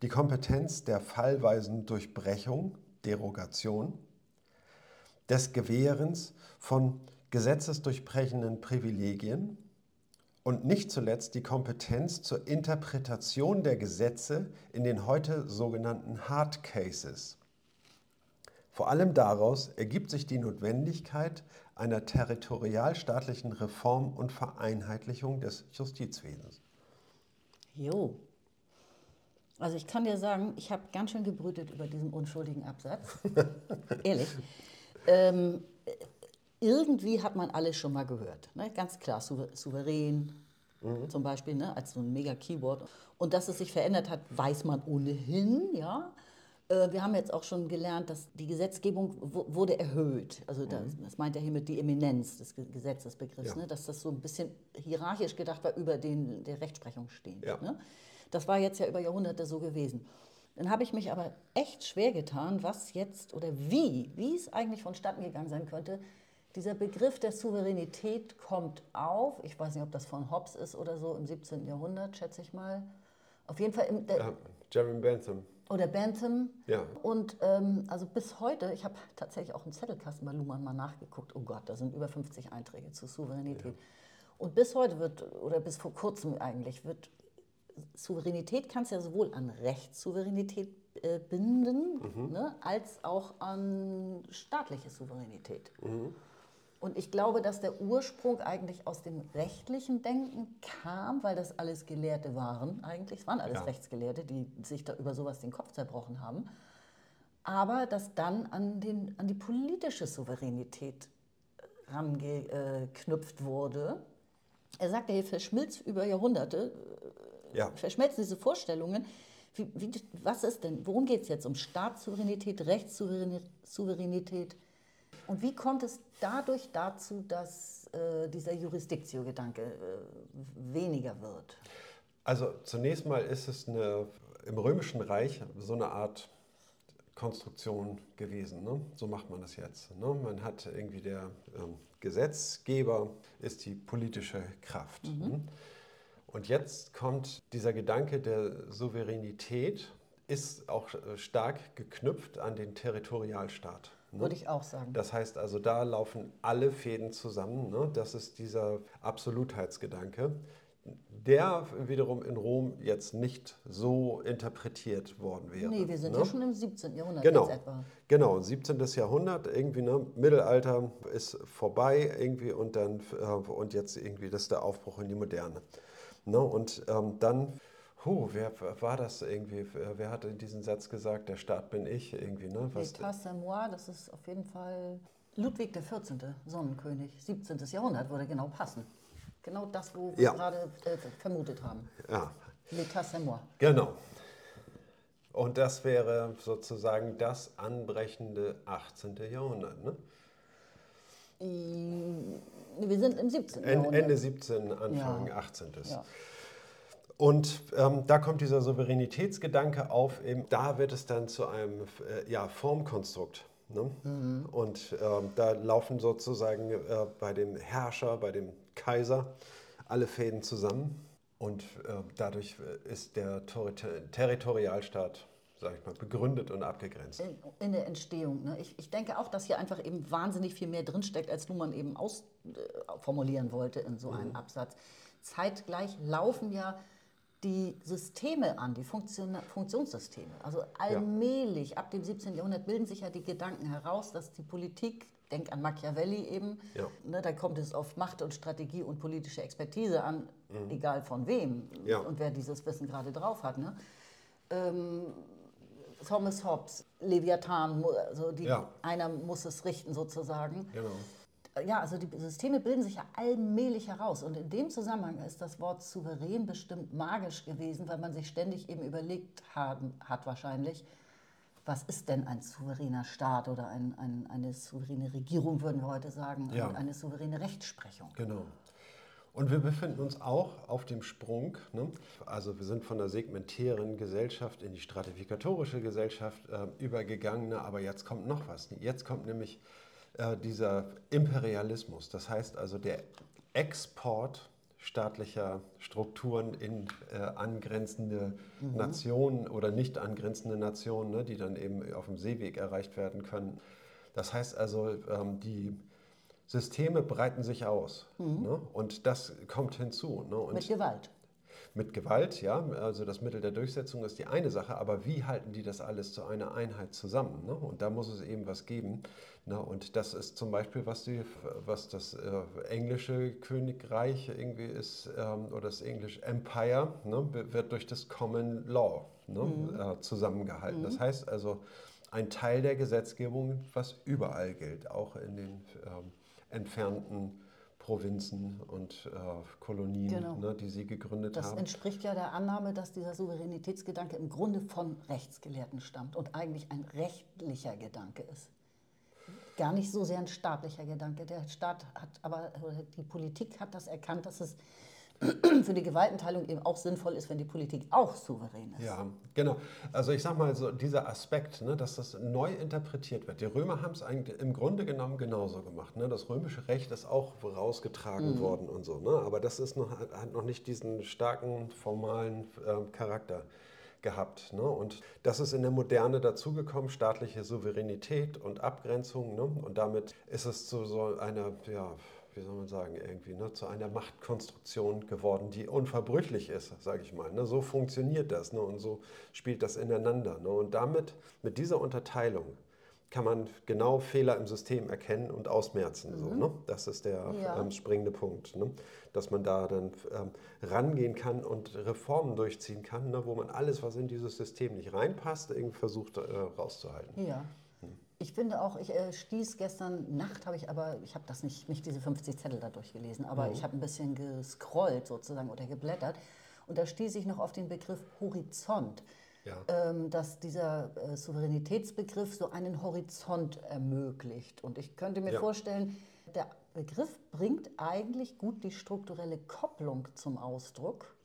die Kompetenz der fallweisen Durchbrechung, Derogation, des Gewährens von gesetzesdurchbrechenden Privilegien und nicht zuletzt die Kompetenz zur Interpretation der Gesetze in den heute sogenannten Hard Cases. Vor allem daraus ergibt sich die Notwendigkeit einer territorialstaatlichen Reform und Vereinheitlichung des Justizwesens. Jo. Also ich kann dir sagen, ich habe ganz schön gebrütet über diesen unschuldigen Absatz. Ehrlich. Ähm, irgendwie hat man alles schon mal gehört. Ne? Ganz klar, souverän mhm. zum Beispiel, ne? als so ein Mega-Keyword. Und dass es sich verändert hat, weiß man ohnehin, ja. Äh, wir haben jetzt auch schon gelernt, dass die Gesetzgebung wurde erhöht. Also das, mhm. das meint er hiermit die Eminenz des Gesetzesbegriffs, ja. ne? dass das so ein bisschen hierarchisch gedacht war, über den, der Rechtsprechung stehend. Ja. Ne? Das war jetzt ja über Jahrhunderte so gewesen. Dann habe ich mich aber echt schwer getan, was jetzt oder wie, wie es eigentlich vonstatten gegangen sein könnte. Dieser Begriff der Souveränität kommt auf. Ich weiß nicht, ob das von Hobbes ist oder so im 17. Jahrhundert, schätze ich mal. Auf jeden Fall im. Der, Jeremy Bentham. Oder Bentham. Ja. Und ähm, also bis heute, ich habe tatsächlich auch einen Zettelkasten bei Luhmann mal nachgeguckt. Oh Gott, da sind über 50 Einträge zur Souveränität. Ja. Und bis heute wird, oder bis vor kurzem eigentlich, wird Souveränität kannst ja sowohl an Rechtssouveränität äh, binden, mhm. ne, als auch an staatliche Souveränität. Mhm. Und ich glaube, dass der Ursprung eigentlich aus dem rechtlichen Denken kam, weil das alles Gelehrte waren eigentlich. Es waren alles ja. Rechtsgelehrte, die sich da über sowas den Kopf zerbrochen haben. Aber dass dann an, den, an die politische Souveränität rangeknüpft wurde. Er sagt ja, hier verschmilzt über Jahrhunderte, ja. verschmelzen diese Vorstellungen. Wie, wie, was ist denn, worum geht es jetzt? Um Staatssouveränität, Rechtssouveränität? Und wie kommt es dadurch dazu, dass äh, dieser Jurisdiktio-Gedanke äh, weniger wird? Also zunächst mal ist es eine, im Römischen Reich so eine Art Konstruktion gewesen. Ne? So macht man das jetzt. Ne? Man hat irgendwie der ähm, Gesetzgeber ist die politische Kraft. Mhm. Ne? Und jetzt kommt dieser Gedanke der Souveränität, ist auch äh, stark geknüpft an den Territorialstaat. Ne? Würde ich auch sagen. Das heißt also, da laufen alle Fäden zusammen. Ne? Das ist dieser Absolutheitsgedanke, der wiederum in Rom jetzt nicht so interpretiert worden wäre. Nee, wir sind ne? ja schon im 17. Jahrhundert genau. jetzt etwa. Genau, 17. Jahrhundert, irgendwie, ne? Mittelalter ist vorbei irgendwie und dann äh, und jetzt irgendwie das ist der Aufbruch in die Moderne. Ne? Und ähm, dann Puh, wer war das irgendwie? Wer hatte diesen Satz gesagt? Der Staat bin ich irgendwie, ne? L'État c'est moi, das ist auf jeden Fall Ludwig XIV., Sonnenkönig, 17. Jahrhundert, würde genau passen. Genau das, wo wir ja. gerade äh, vermutet haben. Ja. L'État c'est moi. Genau. Und das wäre sozusagen das anbrechende 18. Jahrhundert, ne? Wir sind im 17. Jahrhundert. Ende 17, Anfang ja. 18. Ja. Und ähm, da kommt dieser Souveränitätsgedanke auf, eben, da wird es dann zu einem äh, ja, Formkonstrukt. Ne? Mhm. Und ähm, da laufen sozusagen äh, bei dem Herrscher, bei dem Kaiser alle Fäden zusammen. Und äh, dadurch äh, ist der Ter Territorialstaat sage ich mal, begründet und abgegrenzt. In, in der Entstehung. Ne? Ich, ich denke auch, dass hier einfach eben wahnsinnig viel mehr drinsteckt, als nun man eben ausformulieren äh, wollte in so einem mhm. Absatz. Zeitgleich laufen ja die Systeme an, die Funktion, Funktionssysteme. Also allmählich, ja. ab dem 17. Jahrhundert, bilden sich ja die Gedanken heraus, dass die Politik, denk an Machiavelli eben, ja. ne, da kommt es auf Macht und Strategie und politische Expertise an, mhm. egal von wem ja. und wer dieses Wissen gerade drauf hat. Ne? Ähm, Thomas Hobbes, Leviathan, also die, ja. einer muss es richten sozusagen. Genau. Ja, also die Systeme bilden sich ja allmählich heraus. Und in dem Zusammenhang ist das Wort souverän bestimmt magisch gewesen, weil man sich ständig eben überlegt haben, hat wahrscheinlich, was ist denn ein souveräner Staat oder ein, ein, eine souveräne Regierung, würden wir heute sagen, ja. eine souveräne Rechtsprechung. Genau. Und wir befinden uns auch auf dem Sprung. Ne? Also wir sind von der segmentären Gesellschaft in die stratifikatorische Gesellschaft äh, übergegangen. Ne? Aber jetzt kommt noch was. Jetzt kommt nämlich äh, dieser Imperialismus. Das heißt also der Export staatlicher Strukturen in äh, angrenzende mhm. Nationen oder nicht angrenzende Nationen, ne? die dann eben auf dem Seeweg erreicht werden können. Das heißt also, ähm, die Systeme breiten sich aus. Mhm. Ne? Und das kommt hinzu. Ne? Und mit Gewalt. Mit Gewalt, ja. Also das Mittel der Durchsetzung ist die eine Sache, aber wie halten die das alles zu einer Einheit zusammen? Ne? Und da muss es eben was geben. Ne? Und das ist zum Beispiel, was, die, was das äh, englische Königreich irgendwie ist, ähm, oder das englische Empire, ne? wird durch das Common Law ne? mhm. äh, zusammengehalten. Mhm. Das heißt also, ein Teil der Gesetzgebung, was überall gilt, auch in den ähm, entfernten Provinzen und äh, Kolonien, genau. ne, die sie gegründet das haben. Das entspricht ja der Annahme, dass dieser Souveränitätsgedanke im Grunde von Rechtsgelehrten stammt und eigentlich ein rechtlicher Gedanke ist. Gar nicht so sehr ein staatlicher Gedanke. Der Staat hat aber, die Politik hat das erkannt, dass es für die Gewaltenteilung eben auch sinnvoll ist, wenn die Politik auch souverän ist. Ja, genau. Also ich sage mal so, dieser Aspekt, ne, dass das neu interpretiert wird. Die Römer haben es eigentlich im Grunde genommen genauso gemacht. Ne? Das römische Recht ist auch rausgetragen mhm. worden und so. Ne? Aber das ist noch, hat noch nicht diesen starken formalen äh, Charakter gehabt. Ne? Und das ist in der Moderne dazugekommen, staatliche Souveränität und Abgrenzung. Ne? Und damit ist es zu so einer, ja, wie soll man sagen, irgendwie ne, zu einer Machtkonstruktion geworden, die unverbrüchlich ist, sage ich mal. Ne? So funktioniert das ne? und so spielt das ineinander. Ne? Und damit, mit dieser Unterteilung, kann man genau Fehler im System erkennen und ausmerzen. Mhm. So, ne? Das ist der ja. ähm, springende Punkt, ne? dass man da dann ähm, rangehen kann und Reformen durchziehen kann, ne? wo man alles, was in dieses System nicht reinpasst, irgendwie versucht äh, rauszuhalten. Ja. Ich finde auch, ich äh, stieß gestern Nacht, habe ich aber, ich habe das nicht, nicht diese 50 Zettel da durchgelesen, aber mhm. ich habe ein bisschen gescrollt sozusagen oder geblättert und da stieß ich noch auf den Begriff Horizont. Ja. Ähm, dass dieser äh, Souveränitätsbegriff so einen Horizont ermöglicht. Und ich könnte mir ja. vorstellen, der Begriff bringt eigentlich gut die strukturelle Kopplung zum Ausdruck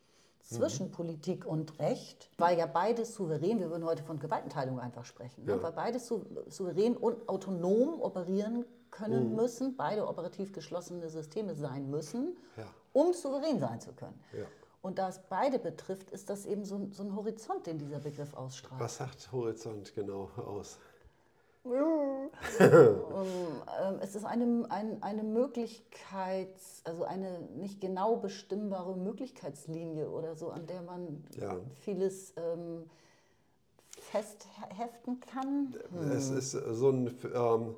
zwischen mhm. Politik und Recht, weil ja beides souverän, wir würden heute von Gewaltenteilung einfach sprechen, ne? ja. ne? weil beides souverän und autonom operieren können mhm. müssen, beide operativ geschlossene Systeme sein müssen, ja. um souverän sein zu können. Ja. Und da es beide betrifft, ist das eben so, so ein Horizont, den dieser Begriff ausstrahlt. Was sagt Horizont genau aus? ähm, es ist eine, ein, eine Möglichkeit, also eine nicht genau bestimmbare Möglichkeitslinie oder so, an der man ja. vieles ähm, festheften kann. Hm. Es ist so ein ähm,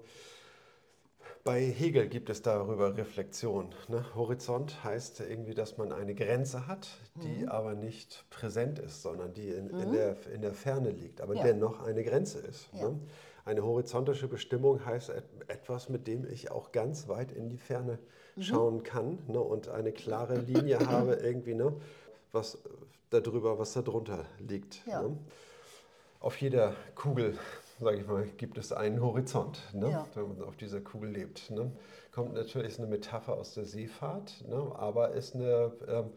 Bei Hegel gibt es darüber Reflexion. Ne? Horizont heißt irgendwie, dass man eine Grenze hat, die mhm. aber nicht präsent ist, sondern die in, mhm. in, der, in der Ferne liegt, aber ja. dennoch eine Grenze ist. Ja. Ne? Eine horizontische Bestimmung heißt etwas, mit dem ich auch ganz weit in die Ferne mhm. schauen kann ne? und eine klare Linie habe, irgendwie, ne? was darüber, was darunter liegt. Ja. Ne? Auf jeder Kugel sage ich mal, gibt es einen Horizont, ne? ja. wenn man auf dieser Kugel lebt. Ne? Kommt natürlich eine Metapher aus der Seefahrt, ne? aber ist, eine, ähm,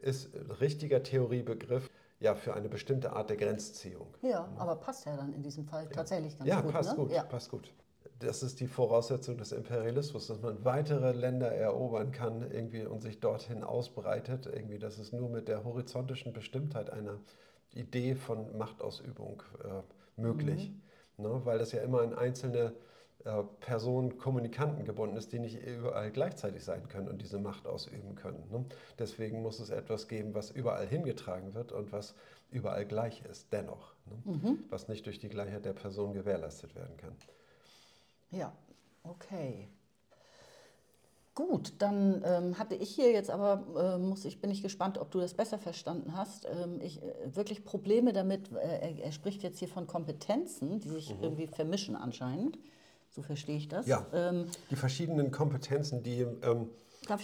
ist ein richtiger Theoriebegriff ja, für eine bestimmte Art der Grenzziehung. Ja, ne? aber passt ja dann in diesem Fall ja. tatsächlich ganz ja, gut. Passt ne? gut ja, passt gut. Das ist die Voraussetzung des Imperialismus, dass man weitere Länder erobern kann irgendwie und sich dorthin ausbreitet. Irgendwie, das ist nur mit der horizontischen Bestimmtheit einer Idee von Machtausübung äh, möglich. Mhm ne? weil das ja immer an einzelne Personen, Kommunikanten gebunden ist, die nicht überall gleichzeitig sein können und diese Macht ausüben können. Ne? Deswegen muss es etwas geben, was überall hingetragen wird und was überall gleich ist, dennoch, ne? mhm. was nicht durch die Gleichheit der Person gewährleistet werden kann. Ja, okay. Gut, dann ähm, hatte ich hier jetzt aber, äh, muss ich, bin ich gespannt, ob du das besser verstanden hast, ähm, ich, äh, wirklich Probleme damit, äh, er, er, spricht jetzt hier von Kompetenzen, die sich mhm. irgendwie vermischen anscheinend, so verstehe ich das. Ja, ähm, die verschiedenen Kompetenzen, die, ähm,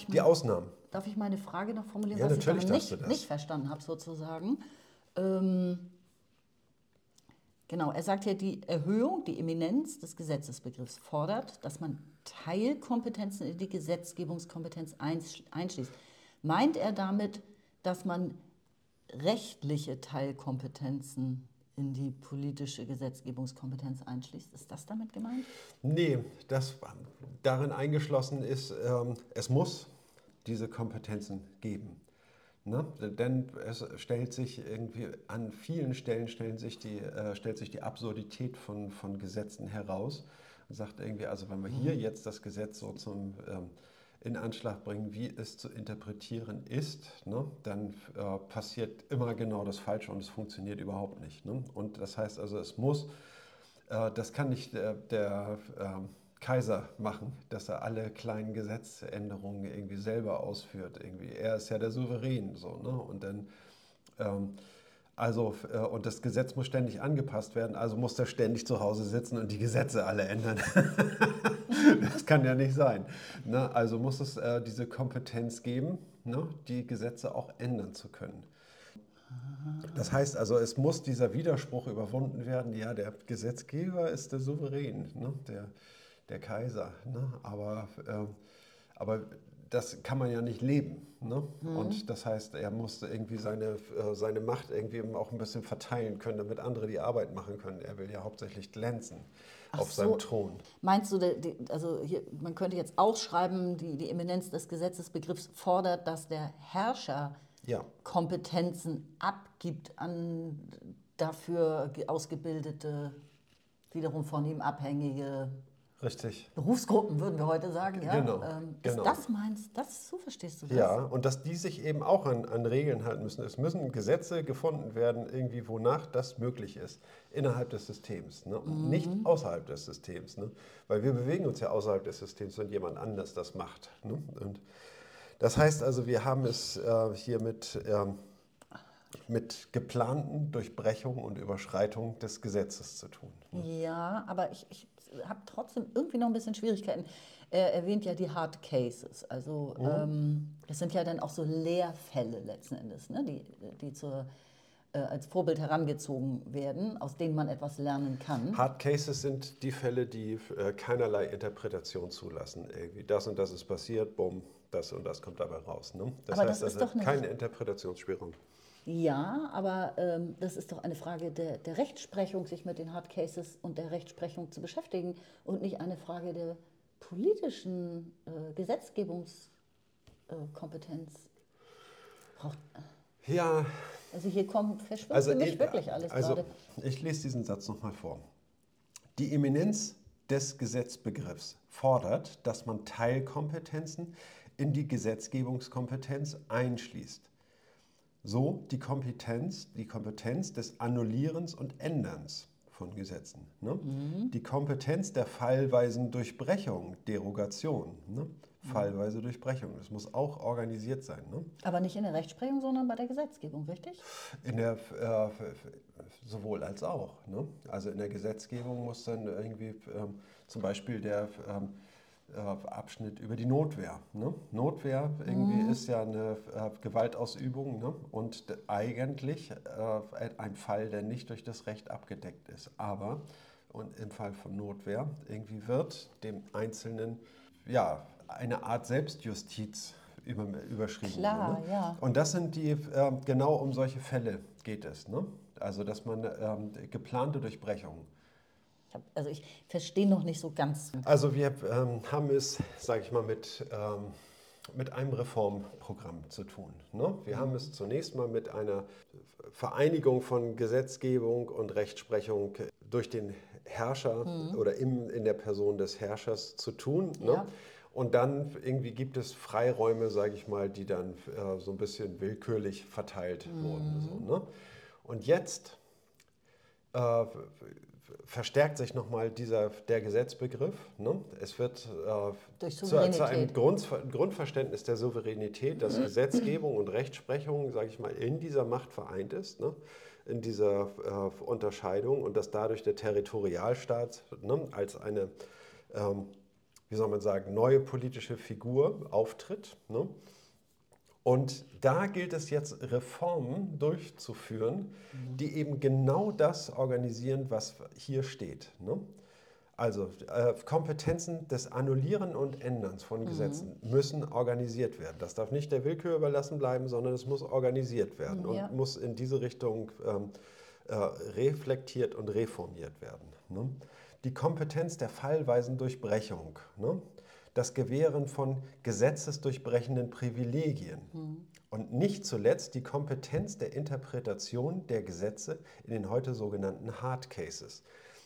die Ausnahmen. Darf ich meine Frage noch formulieren, ja, was natürlich ich nicht, nicht verstanden habe sozusagen? Ähm, Genau, er sagt ja, die Erhöhung, die Eminenz des Gesetzesbegriffs fordert, dass man Teilkompetenzen in die Gesetzgebungskompetenz einschließt. Meint er damit, dass man rechtliche Teilkompetenzen in die politische Gesetzgebungskompetenz einschließt? Ist das damit gemeint? Nee, das darin eingeschlossen ist, ähm, es muss diese Kompetenzen geben. Ne? Denn es stellt sich irgendwie an vielen Stellen stellen sich die, äh, stellt sich die Absurdität von, von Gesetzen heraus und sagt irgendwie, also wenn wir hier mhm. jetzt das Gesetz so zum ähm, in Anschlag bringen, wie es zu interpretieren ist, ne, dann äh, passiert immer genau das Falsche und es funktioniert überhaupt nicht. Ne? Und das heißt also, es muss, äh, das kann nicht der, der ähm, Kaiser machen, dass er alle kleinen Gesetzänderungen irgendwie selber ausführt. Irgendwie. Er ist ja der Souverän. So, ne? Und dann, ähm, also, äh, und das Gesetz muss ständig angepasst werden, also muss er ständig zu Hause sitzen und die Gesetze alle ändern. das kann ja nicht sein. Ne? Also muss es äh, diese Kompetenz geben, ne? die Gesetze auch ändern zu können. Das heißt also, es muss dieser Widerspruch überwunden werden, ja, der Gesetzgeber ist der Souverän, ne? der, der Kaiser. Ne? Aber, äh, aber das kann man ja nicht leben. Ne? Mhm. Und das heißt, er musste irgendwie seine, äh, seine Macht irgendwie auch ein bisschen verteilen können, damit andere die Arbeit machen können. Er will ja hauptsächlich glänzen Ach auf so. seinem Thron. Meinst du, also hier, man könnte jetzt ausschreiben, die, die Eminenz des Gesetzesbegriffs fordert, dass der Herrscher ja. Kompetenzen abgibt an dafür ausgebildete, wiederum von ihm abhängige Richtig. Berufsgruppen würden wir heute sagen. Ja? Genau, ähm, genau. das meinst das, so verstehst du das? Ja, und dass die sich eben auch an, an Regeln halten müssen. Es müssen Gesetze gefunden werden, irgendwie wonach das möglich ist, innerhalb des Systems, ne? Mhm. nicht außerhalb des Systems. Ne? Weil wir bewegen uns ja außerhalb des Systems, wenn jemand anders das macht. Ne? Und das heißt also, wir haben es äh, hier mit... Ähm, mit geplanten Durchbrechungen und Überschreitungen des Gesetzes zu tun. Ne? Ja, aber ich, ich habe trotzdem irgendwie noch ein bisschen Schwierigkeiten. Er erwähnt ja die Hard Cases. Also mhm. ähm, das sind ja dann auch so Lehrfälle letzten Endes, ne? die, die zur, äh, als Vorbild herangezogen werden, aus denen man etwas lernen kann. Hard Cases sind die Fälle, die äh, keinerlei Interpretation zulassen. Irgendwie das und das ist passiert, bumm, das und das kommt dabei raus. Ne? Das Aber heißt, das ist also doch keine Interpretationsspielraum. Ja, aber ähm, das ist doch eine Frage der, der, Rechtsprechung, sich mit den Hard Cases und der Rechtsprechung zu beschäftigen und nicht eine Frage der politischen äh, Gesetzgebungskompetenz. Äh, Braucht, äh, ja. Also hier kommt, verschwimmt also für mich ich, wirklich alles also gerade. Ich lese diesen Satz nochmal vor. Die Eminenz des Gesetzbegriffs fordert, dass man Teilkompetenzen in die Gesetzgebungskompetenz einschließt so die Kompetenz, die Kompetenz des Annullierens und Änderns von Gesetzen. Ne? Mhm. Die Kompetenz der fallweisen Durchbrechung, Derogation. Ne? Mhm. Fallweise Durchbrechung. Das muss auch organisiert sein. Ne? Aber nicht in der Rechtsprechung, sondern bei der Gesetzgebung, richtig? In der, äh, sowohl als auch. Ne? Also in der Gesetzgebung muss dann irgendwie ähm, zum Beispiel der ähm, äh, Abschnitt über die Notwehr. Ne? Notwehr irgendwie mhm. ist ja eine äh, Gewaltausübung ne? und eigentlich äh, ein Fall, der nicht durch das Recht abgedeckt ist. Aber und im Fall von Notwehr irgendwie wird dem Einzelnen ja eine Art Selbstjustiz über, überschrieben. Klar, ne? ja. Und das sind die äh, genau um solche Fälle geht es. Ne? Also dass man ähm, geplante Durchbrechungen also ich verstehe noch nicht so ganz. Also wir ähm, haben es, sage ich mal, mit, ähm, mit einem Reformprogramm zu tun. Ne? Wir mhm. haben es zunächst mal mit einer Vereinigung von Gesetzgebung und Rechtsprechung durch den Herrscher mhm. oder im, in der Person des Herrschers zu tun. Ne? Ja. Und dann irgendwie gibt es Freiräume, sage ich mal, die dann äh, so ein bisschen willkürlich verteilt mhm. wurden. So, ne? Und jetzt äh, verstärkt sich nochmal dieser, der Gesetzbegriff. Ne? Es wird äh, zu, einem Grund, Grundverständnis der Souveränität, dass Gesetzgebung und Rechtsprechung, sage ich mal, in dieser Macht vereint ist, ne? in dieser äh, Unterscheidung und dass dadurch der Territorialstaat ne, als eine, ähm, wie soll man sagen, neue politische Figur auftritt. Und da gilt es jetzt, Reformen durchzuführen, die eben genau das organisieren, was hier steht. Ne? Also äh, Kompetenzen des Annullieren und Änderns von mhm. Gesetzen müssen organisiert werden. Das darf nicht der Willkür überlassen bleiben, sondern es muss organisiert werden ja. und muss in diese Richtung ähm, äh, reflektiert und reformiert werden. Ne? Die Kompetenz der fallweisen Durchbrechung. Ne? Das Gewähren von gesetzesdurchbrechenden Privilegien mhm. und nicht zuletzt die Kompetenz der Interpretation der Gesetze in den heute sogenannten Hard Cases.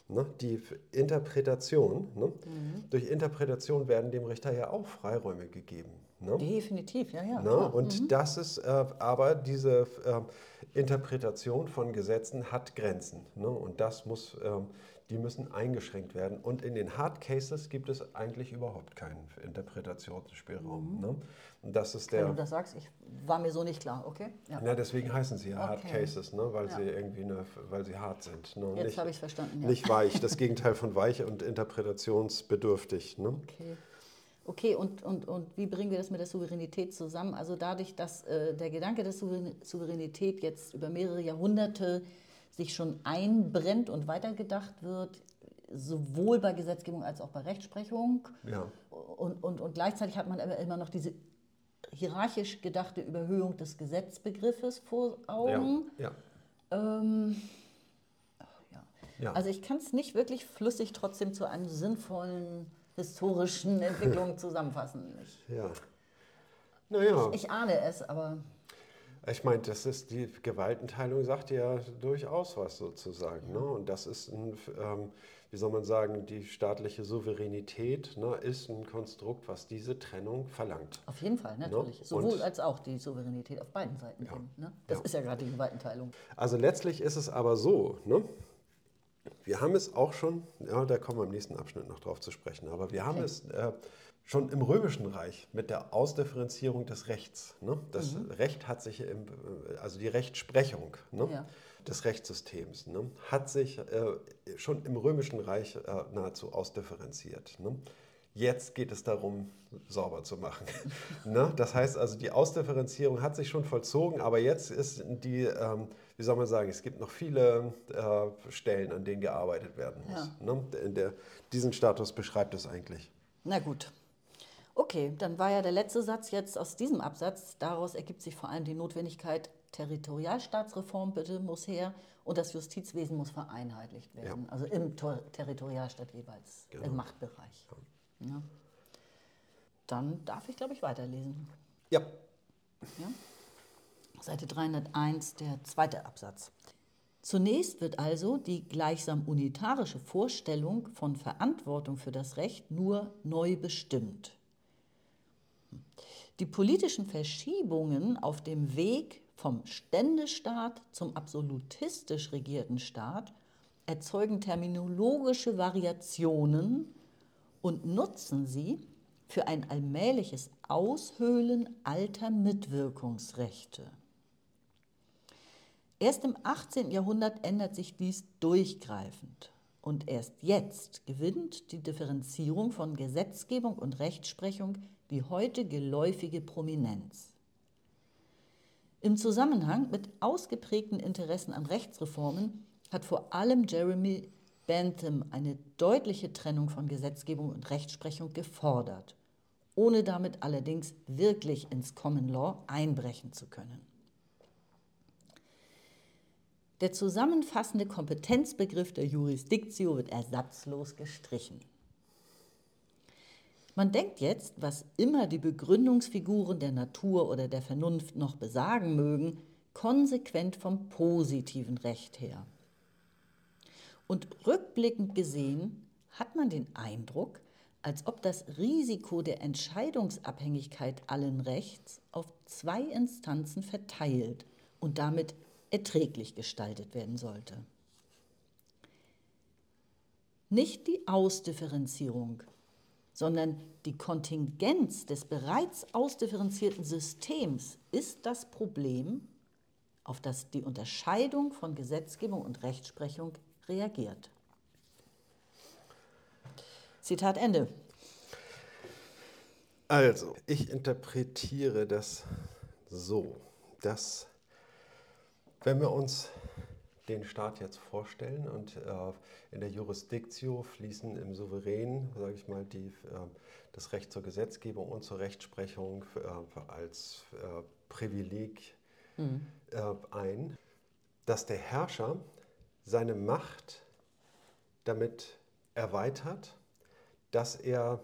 Ne, die Interpretation, ne, mhm. durch Interpretation werden dem Richter ja auch Freiräume gegeben. Ne? Definitiv, ja, ja. Ne? Und mhm. das ist äh, aber diese äh, Interpretation von Gesetzen hat Grenzen. Ne? Und das muss ähm, die müssen eingeschränkt werden. Und in den Hard Cases gibt es eigentlich überhaupt keinen Interpretationsspielraum. Mhm. Ne? Und das ist der. Wenn du das sagst, ich war mir so nicht klar, okay? Ja, ja deswegen heißen sie ja okay. Hard Cases, ne? weil ja. sie irgendwie eine, weil sie hart sind. Ne? Jetzt habe ich es verstanden. Ja. Nicht weich, das Gegenteil von weich und interpretationsbedürftig. Ne? Okay. Okay, und, und, und wie bringen wir das mit der Souveränität zusammen? Also dadurch, dass äh, der Gedanke der Souveränität jetzt über mehrere Jahrhunderte sich schon einbrennt und weitergedacht wird, sowohl bei Gesetzgebung als auch bei Rechtsprechung. Ja. Und, und, und gleichzeitig hat man aber immer noch diese hierarchisch gedachte Überhöhung des Gesetzbegriffes vor Augen. Ja. ja. Ähm, ja. Also ich kann es nicht wirklich flüssig trotzdem zu einem sinnvollen historischen Entwicklung zusammenfassen. Ich, ja. Naja. Ich, ich ahne es, aber. Ich meine, das ist die Gewaltenteilung sagt ja durchaus was sozusagen. Ne? Und das ist ein, ähm, wie soll man sagen, die staatliche Souveränität ne, ist ein Konstrukt, was diese Trennung verlangt. Auf jeden Fall, ne? natürlich. Ne? Sowohl Und, als auch die Souveränität auf beiden Seiten. Ja, ne? Das ja. ist ja gerade die Gewaltenteilung. Also letztlich ist es aber so, ne? wir haben es auch schon, ja, da kommen wir im nächsten Abschnitt noch drauf zu sprechen, aber wir haben okay. es. Äh, schon im Römischen Reich mit der Ausdifferenzierung des Rechts. Ne? Das mhm. Recht hat sich, im, also die Rechtsprechung ne? ja. des Rechtssystems, ne? hat sich äh, schon im Römischen Reich äh, nahezu ausdifferenziert. Ne? Jetzt geht es darum, sauber zu machen. ne? Das heißt also, die Ausdifferenzierung hat sich schon vollzogen, aber jetzt ist die, ähm, wie soll man sagen, es gibt noch viele äh, Stellen, an denen gearbeitet werden muss. Ja. Ne? Der, diesen Status beschreibt es eigentlich. Na gut, Okay, dann war ja der letzte Satz jetzt aus diesem Absatz. Daraus ergibt sich vor allem die Notwendigkeit, Territorialstaatsreform bitte muss her und das Justizwesen muss vereinheitlicht werden. Ja. Also im Ter Territorialstaat jeweils, genau. im Machtbereich. Ja. Ja. Dann darf ich, glaube ich, weiterlesen. Ja. Seite 301, der zweite Absatz. Zunächst wird also die gleichsam unitarische Vorstellung von Verantwortung für das Recht nur neu bestimmt. Die politischen Verschiebungen auf dem Weg vom Ständestaat zum absolutistisch regierten Staat erzeugen terminologische Variationen und nutzen sie für ein allmähliches Aushöhlen alter Mitwirkungsrechte. Erst im 18. Jahrhundert ändert sich dies durchgreifend. Und erst jetzt gewinnt die Differenzierung von Gesetzgebung und Rechtsprechung die heute geläufige Prominenz. Im Zusammenhang mit ausgeprägten Interessen an Rechtsreformen hat vor allem Jeremy Bentham eine deutliche Trennung von Gesetzgebung und Rechtsprechung gefordert, ohne damit allerdings wirklich ins Common Law einbrechen zu können. Der zusammenfassende Kompetenzbegriff der Jurisdictio wird ersatzlos gestrichen. Man denkt jetzt, was immer die Begründungsfiguren der Natur oder der Vernunft noch besagen mögen, konsequent vom positiven Recht her. Und rückblickend gesehen hat man den Eindruck, als ob das Risiko der Entscheidungsabhängigkeit allen Rechts auf zwei Instanzen verteilt und damit erträglich gestaltet werden sollte. Nicht die Ausdifferenzierung, sondern die Kontingenz des bereits ausdifferenzierten Systems ist das Problem, auf das die Unterscheidung von Gesetzgebung und Rechtsprechung reagiert. Zitat Ende. Also, ich interpretiere das so, dass wenn wir uns den Staat jetzt vorstellen und äh, in der Jurisdiktio fließen im Souverän, sage ich mal, die, äh, das Recht zur Gesetzgebung und zur Rechtsprechung äh, als äh, Privileg mhm. ein, dass der Herrscher seine Macht damit erweitert, dass er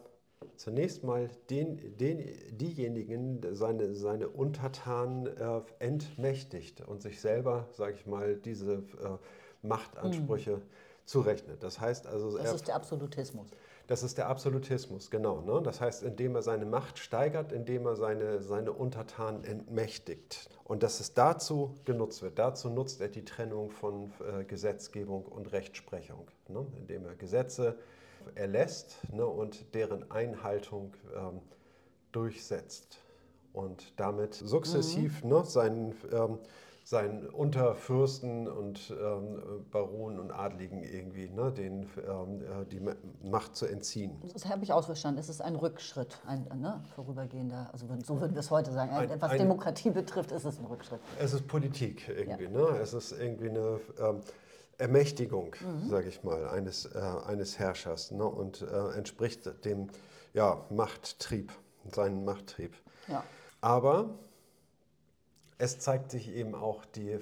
zunächst mal den, den, diejenigen, seine, seine Untertanen äh, entmächtigt und sich selber, sage ich mal, diese äh, Machtansprüche mhm. zurechnet. Das heißt also. Das er, ist der Absolutismus. Das ist der Absolutismus, genau. Ne? Das heißt, indem er seine Macht steigert, indem er seine, seine Untertanen entmächtigt. Und dass es dazu genutzt wird. Dazu nutzt er die Trennung von äh, Gesetzgebung und Rechtsprechung, ne? indem er Gesetze erlässt ne, und deren Einhaltung ähm, durchsetzt. Und damit sukzessiv mhm. ne, seinen, ähm, seinen Unterfürsten und ähm, Baronen und Adligen irgendwie ne, den, ähm, äh, die Macht zu entziehen. Das habe ich ausverstanden. Es ist ein Rückschritt, ein ne, vorübergehender, also so würden wir es heute sagen. Ein, was ein, Demokratie betrifft, ist es ein Rückschritt. Es ist Politik irgendwie. Ja. Ne? Es ist irgendwie eine ähm, Ermächtigung, mhm. sage ich mal, eines, äh, eines Herrschers ne? und äh, entspricht dem ja, Machttrieb, seinen Machttrieb. Ja. Aber es zeigt sich eben auch die, äh,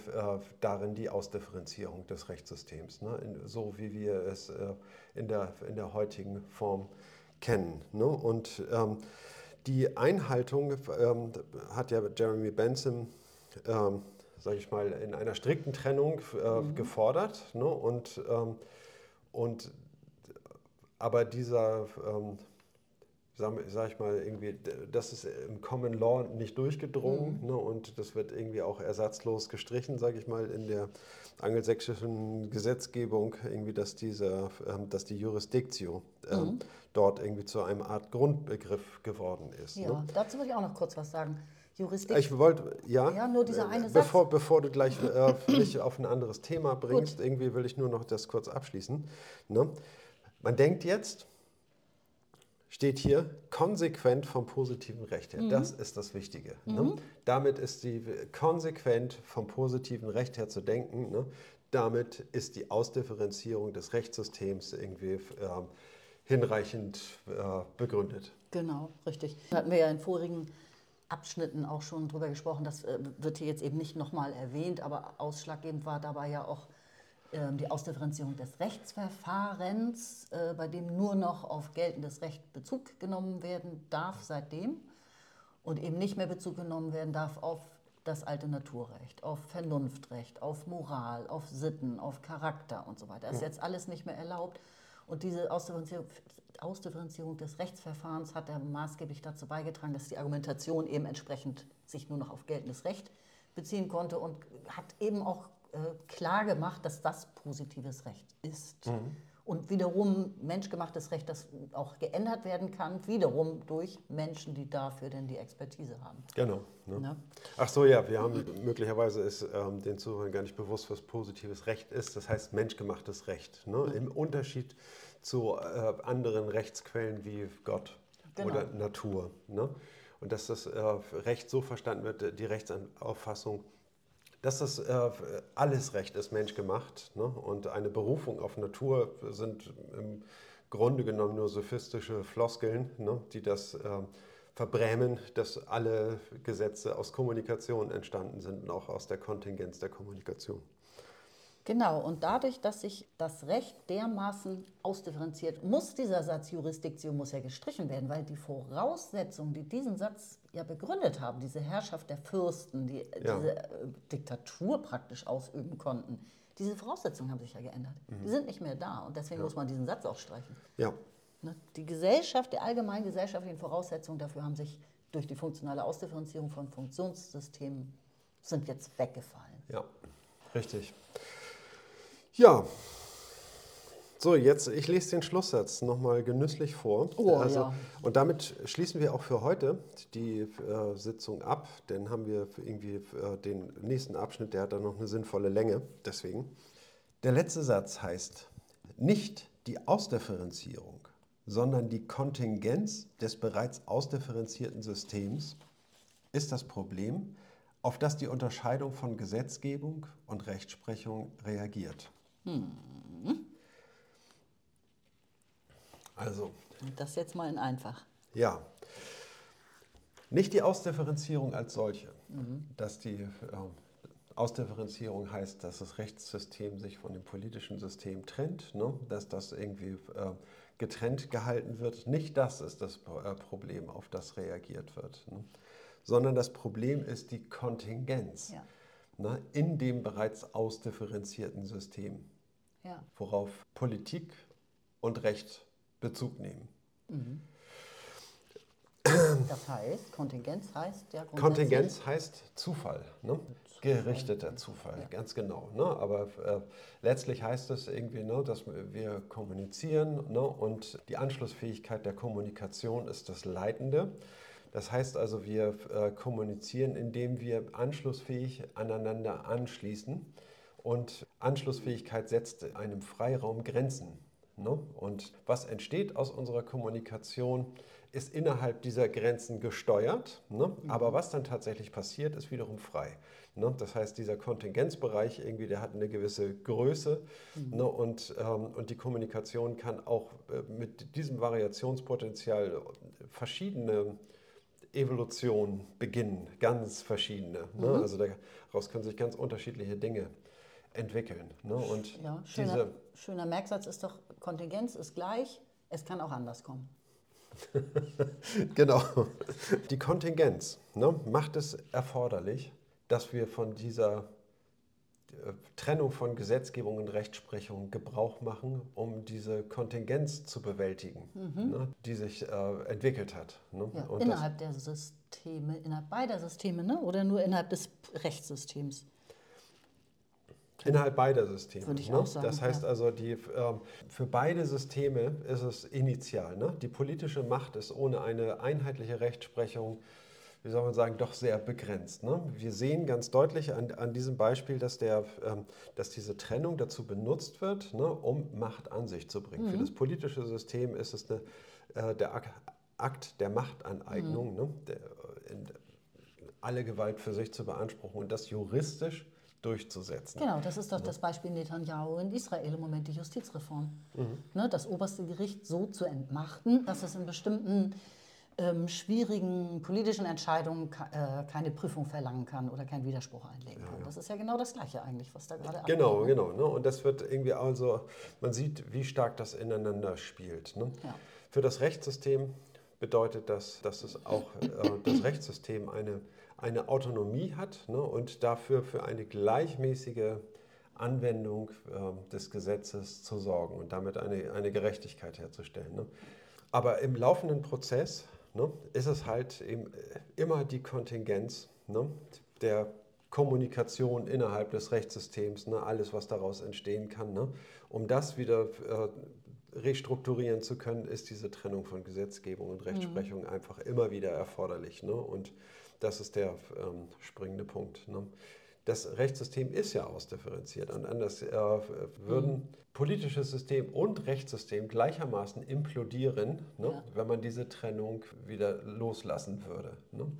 darin die Ausdifferenzierung des Rechtssystems, ne? in, so wie wir es äh, in, der, in der heutigen Form kennen. Ne? Und ähm, die Einhaltung ähm, hat ja Jeremy Bentham ähm, sage ich mal, in einer strikten Trennung äh, mhm. gefordert. Ne? Und, ähm, und aber dieser, ähm, sage sag ich mal, irgendwie, das ist im Common Law nicht durchgedrungen mhm. ne? und das wird irgendwie auch ersatzlos gestrichen, sage ich mal, in der angelsächsischen Gesetzgebung, irgendwie, dass, diese, ähm, dass die Jurisdiktio ähm, mhm. dort irgendwie zu einem Art Grundbegriff geworden ist. Ja, ne? dazu will ich auch noch kurz was sagen. Juristik. Ich wollte, ja, ja, nur dieser eine bevor, Satz. Bevor du gleich äh, mich auf ein anderes Thema bringst, Gut. irgendwie will ich nur noch das kurz abschließen. Ne? Man denkt jetzt, steht hier, konsequent vom positiven Recht her. Mhm. Das ist das Wichtige. Ne? Mhm. Ne? Damit ist die konsequent vom positiven Recht her zu denken. Ne? Damit ist die Ausdifferenzierung des Rechtssystems irgendwie ähm, hinreichend äh, begründet. Genau, richtig. Hatten wir ja in vorigen Abschnitten auch schon drüber gesprochen. Das äh, wird hier jetzt eben nicht nochmal erwähnt, aber ausschlaggebend war dabei ja auch äh, die Ausdifferenzierung des Rechtsverfahrens, äh, bei dem nur noch auf geltendes Recht Bezug genommen werden darf seitdem und eben nicht mehr Bezug genommen werden darf auf das alte Naturrecht, auf Vernunftrecht, auf Moral, auf Sitten, auf Charakter und so weiter. Das ist jetzt alles nicht mehr erlaubt. Und diese Ausdifferenzierung, Ausdifferenzierung des Rechtsverfahrens hat er maßgeblich dazu beigetragen, dass die Argumentation eben entsprechend sich nur noch auf geltendes Recht beziehen konnte und hat eben auch äh, klar gemacht, dass das positives Recht ist. Mhm. Und wiederum menschgemachtes Recht, das auch geändert werden kann, wiederum durch Menschen, die dafür denn die Expertise haben. Genau. Ne? Ja. Ach so, ja, wir haben möglicherweise ist ähm, den Zuhörern gar nicht bewusst, was positives Recht ist. Das heißt menschgemachtes Recht. Ne? Im Unterschied zu äh, anderen Rechtsquellen wie Gott genau. oder Natur. Ne? Und dass das äh, Recht so verstanden wird, die Rechtsauffassung, dass das äh, alles Recht ist menschgemacht. Ne? Und eine Berufung auf Natur sind im Grunde genommen nur sophistische Floskeln, ne? die das äh, verbrämen, dass alle Gesetze aus Kommunikation entstanden sind und auch aus der Kontingenz der Kommunikation. Genau, und dadurch, dass sich das Recht dermaßen ausdifferenziert, muss dieser Satz Jurisdiktion muss ja gestrichen werden, weil die Voraussetzungen, die diesen Satz ja begründet haben, diese Herrschaft der Fürsten, die ja. diese äh, Diktatur praktisch ausüben konnten, diese Voraussetzungen haben sich ja geändert. Mhm. Die sind nicht mehr da und deswegen ja. muss man diesen Satz auch streichen. Ja. Ne? Die Gesellschaft, die allgemeinen gesellschaftlichen Voraussetzungen dafür haben sich durch die funktionale Ausdifferenzierung von Funktionssystemen sind jetzt weggefallen. Ja, richtig. Ja. So, jetzt, ich lese den Schlusssatz nochmal genüsslich vor. Oh, also, ja. Und damit schließen wir auch für heute die äh, Sitzung ab. Denn haben wir irgendwie äh, den nächsten Abschnitt, der hat dann noch eine sinnvolle Länge. Deswegen. Der letzte Satz heißt, nicht die Ausdifferenzierung, sondern die Kontingenz des bereits ausdifferenzierten Systems ist das Problem, auf das die Unterscheidung von Gesetzgebung und Rechtsprechung reagiert. Hm. Also. Und das jetzt mal in einfach. Ja. Nicht die Ausdifferenzierung als solche. Mhm. Dass die äh, Ausdifferenzierung heißt, dass das Rechtssystem sich von dem politischen System trennt, ne? dass das irgendwie äh, getrennt gehalten wird. Nicht das ist das äh, Problem, auf das reagiert wird, ne? sondern das Problem ist die Kontingenz ja. ne? in dem bereits ausdifferenzierten System ja. worauf Politik und Recht Bezug nehmen. Mhm. Das heißt, Kontingenz heißt ja Kontingenz heißt Zufall, ne? gerichteter Zufall, ja. ganz genau. Ne? Aber äh, letztlich heißt es irgendwie, ne, dass wir kommunizieren ne? und die Anschlussfähigkeit der Kommunikation ist das Leitende. Das heißt also, wir äh, kommunizieren, indem wir anschlussfähig aneinander anschließen und Anschlussfähigkeit setzt einem Freiraum Grenzen. Ne? Und was entsteht aus unserer Kommunikation, ist innerhalb dieser Grenzen gesteuert. Ne? Mhm. Aber was dann tatsächlich passiert, ist wiederum frei. Ne? Das heißt, dieser Kontingenzbereich irgendwie, der hat eine gewisse Größe mhm. ne? und, ähm, und die Kommunikation kann auch äh, mit diesem Variationspotenzial verschiedene Evolutionen beginnen, ganz verschiedene. Ne? Mhm. Also daraus können sich ganz unterschiedliche Dinge entwickeln. Ne? Und ja, schöner, schöner Merksatz ist doch, Kontingenz ist gleich, es kann auch anders kommen. genau. Die Kontingenz ne, macht es erforderlich, dass wir von dieser äh, Trennung von Gesetzgebung und Rechtsprechung Gebrauch machen, um diese Kontingenz zu bewältigen, mhm. ne, die sich äh, entwickelt hat. Ne? Ja, innerhalb der Systeme, innerhalb beider Systeme ne? oder nur innerhalb des Rechtssystems? Innerhalb beider Systeme. Würde ich ne? auch sagen. Das heißt ja. also, die, ähm, für beide Systeme ist es initial. Ne? Die politische Macht ist ohne eine einheitliche Rechtsprechung, wie soll man sagen, doch sehr begrenzt. Ne? Wir sehen ganz deutlich an, an diesem Beispiel, dass, der, ähm, dass diese Trennung dazu benutzt wird, ne, um Macht an sich zu bringen. Mhm. Für das politische System ist es eine, äh, der Akt der Machtaneignung, mhm. ne? der, in, alle Gewalt für sich zu beanspruchen und das juristisch durchzusetzen. Genau, das ist doch das Beispiel Netanyahu in Israel im Moment, die Justizreform. Mhm. Ne, das oberste Gericht so zu entmachten, dass es in bestimmten ähm, schwierigen politischen Entscheidungen äh, keine Prüfung verlangen kann oder keinen Widerspruch einlegen kann. Ja, ja. Das ist ja genau das Gleiche eigentlich, was da gerade Genau, abgeht, ne? genau. Ne? Und das wird irgendwie also, man sieht, wie stark das ineinander spielt. Ne? Ja. Für das Rechtssystem bedeutet das, dass es auch äh, das Rechtssystem eine eine Autonomie hat ne, und dafür für eine gleichmäßige Anwendung äh, des Gesetzes zu sorgen und damit eine, eine Gerechtigkeit herzustellen. Ne. Aber im laufenden Prozess ne, ist es halt eben immer die Kontingenz ne, der Kommunikation innerhalb des Rechtssystems, ne, alles, was daraus entstehen kann. Ne, um das wieder äh, restrukturieren zu können, ist diese Trennung von Gesetzgebung und Rechtsprechung mhm. einfach immer wieder erforderlich. Ne? Und das ist der ähm, springende Punkt. Ne? Das Rechtssystem ist ja ausdifferenziert und anders äh, würden mhm. politisches System und Rechtssystem gleichermaßen implodieren, ne? ja. wenn man diese Trennung wieder loslassen würde. Ne?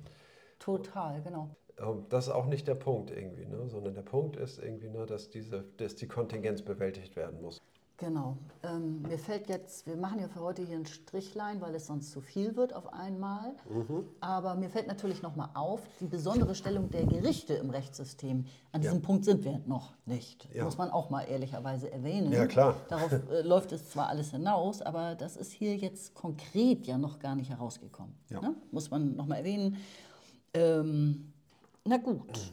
Total, genau. Ähm, das ist auch nicht der Punkt irgendwie, ne? sondern der Punkt ist irgendwie, ne, dass, diese, dass die Kontingenz bewältigt werden muss. Genau. Ähm, mir fällt jetzt, wir machen ja für heute hier ein Strichlein, weil es sonst zu viel wird auf einmal. Mhm. Aber mir fällt natürlich nochmal auf, die besondere Stellung der Gerichte im Rechtssystem. An diesem ja. Punkt sind wir noch nicht. Ja. Muss man auch mal ehrlicherweise erwähnen. Ja, klar. Darauf äh, läuft es zwar alles hinaus, aber das ist hier jetzt konkret ja noch gar nicht herausgekommen. Ja. Ne? Muss man nochmal erwähnen. Ähm, na gut.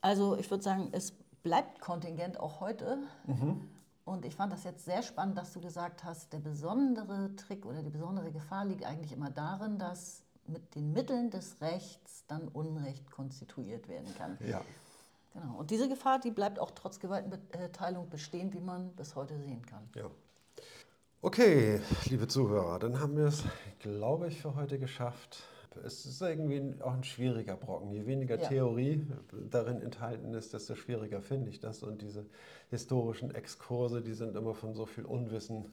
Also ich würde sagen, es bleibt Kontingent auch heute. Mhm. Und ich fand das jetzt sehr spannend, dass du gesagt hast, der besondere Trick oder die besondere Gefahr liegt eigentlich immer darin, dass mit den Mitteln des Rechts dann Unrecht konstituiert werden kann. Ja. Genau. Und diese Gefahr, die bleibt auch trotz Gewaltenteilung bestehen, wie man bis heute sehen kann. Ja. Okay, liebe Zuhörer, dann haben wir es, glaube ich, für heute geschafft es ist irgendwie auch ein schwieriger Brocken. Je weniger ja. Theorie darin enthalten ist, desto schwieriger finde ich das. Und diese historischen Exkurse, die sind immer von so viel Unwissen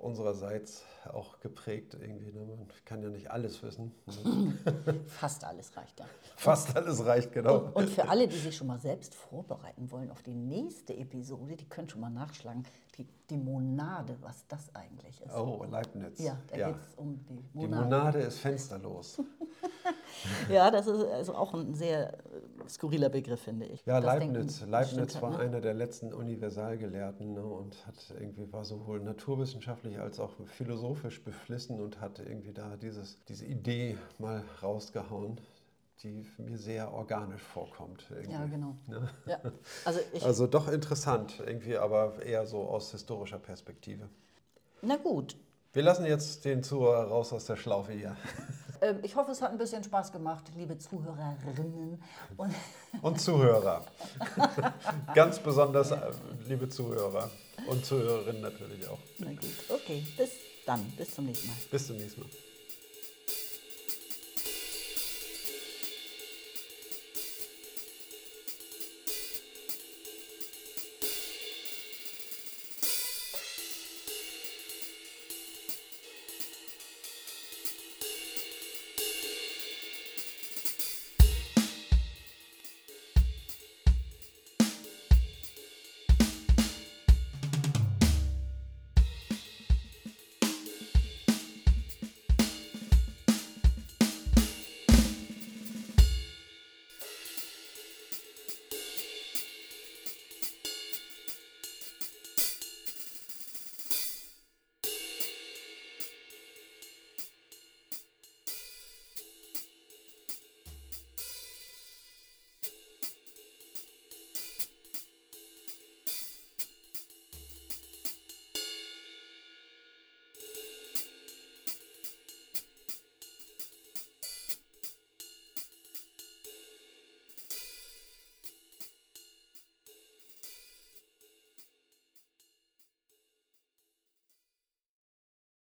unsererseits auch geprägt irgendwie. Ne? Man kann ja nicht alles wissen. Fast alles reicht ja. Fast alles reicht, genau. Und, und, für alle, die sich schon mal selbst vorbereiten wollen auf die nächste Episode, die können schon mal nachschlagen, die, die Monade, was das eigentlich ist. Oh, Leibniz. Ja, da ja. geht es um die Monade. Die Monade ist fensterlos. ja, das ist also auch ein sehr skurriler Begriff, finde ich. Ja, das Leibniz. Denken, Leibniz war ne? einer der letzten Universalgelehrten ne, und hat irgendwie war sowohl naturwissenschaftlich als auch philosophisch beflissen und hat irgendwie da dieses, diese Idee mal rausgehauen, die mir sehr organisch vorkommt. Irgendwie. Ja, genau. Ne? Ja. Also, also doch interessant, irgendwie, aber eher so aus historischer Perspektive. Na gut. Wir lassen jetzt den Zuhörer raus aus der Schlaufe hier. Ähm, ich hoffe, es hat ein bisschen Spaß gemacht, liebe Zuhörerinnen und, und Zuhörer. Ganz besonders äh, liebe Zuhörer und Zuhörerinnen natürlich auch. Na gut, okay, bis dann, bis zum nächsten Mal. Bis zum nächsten Mal.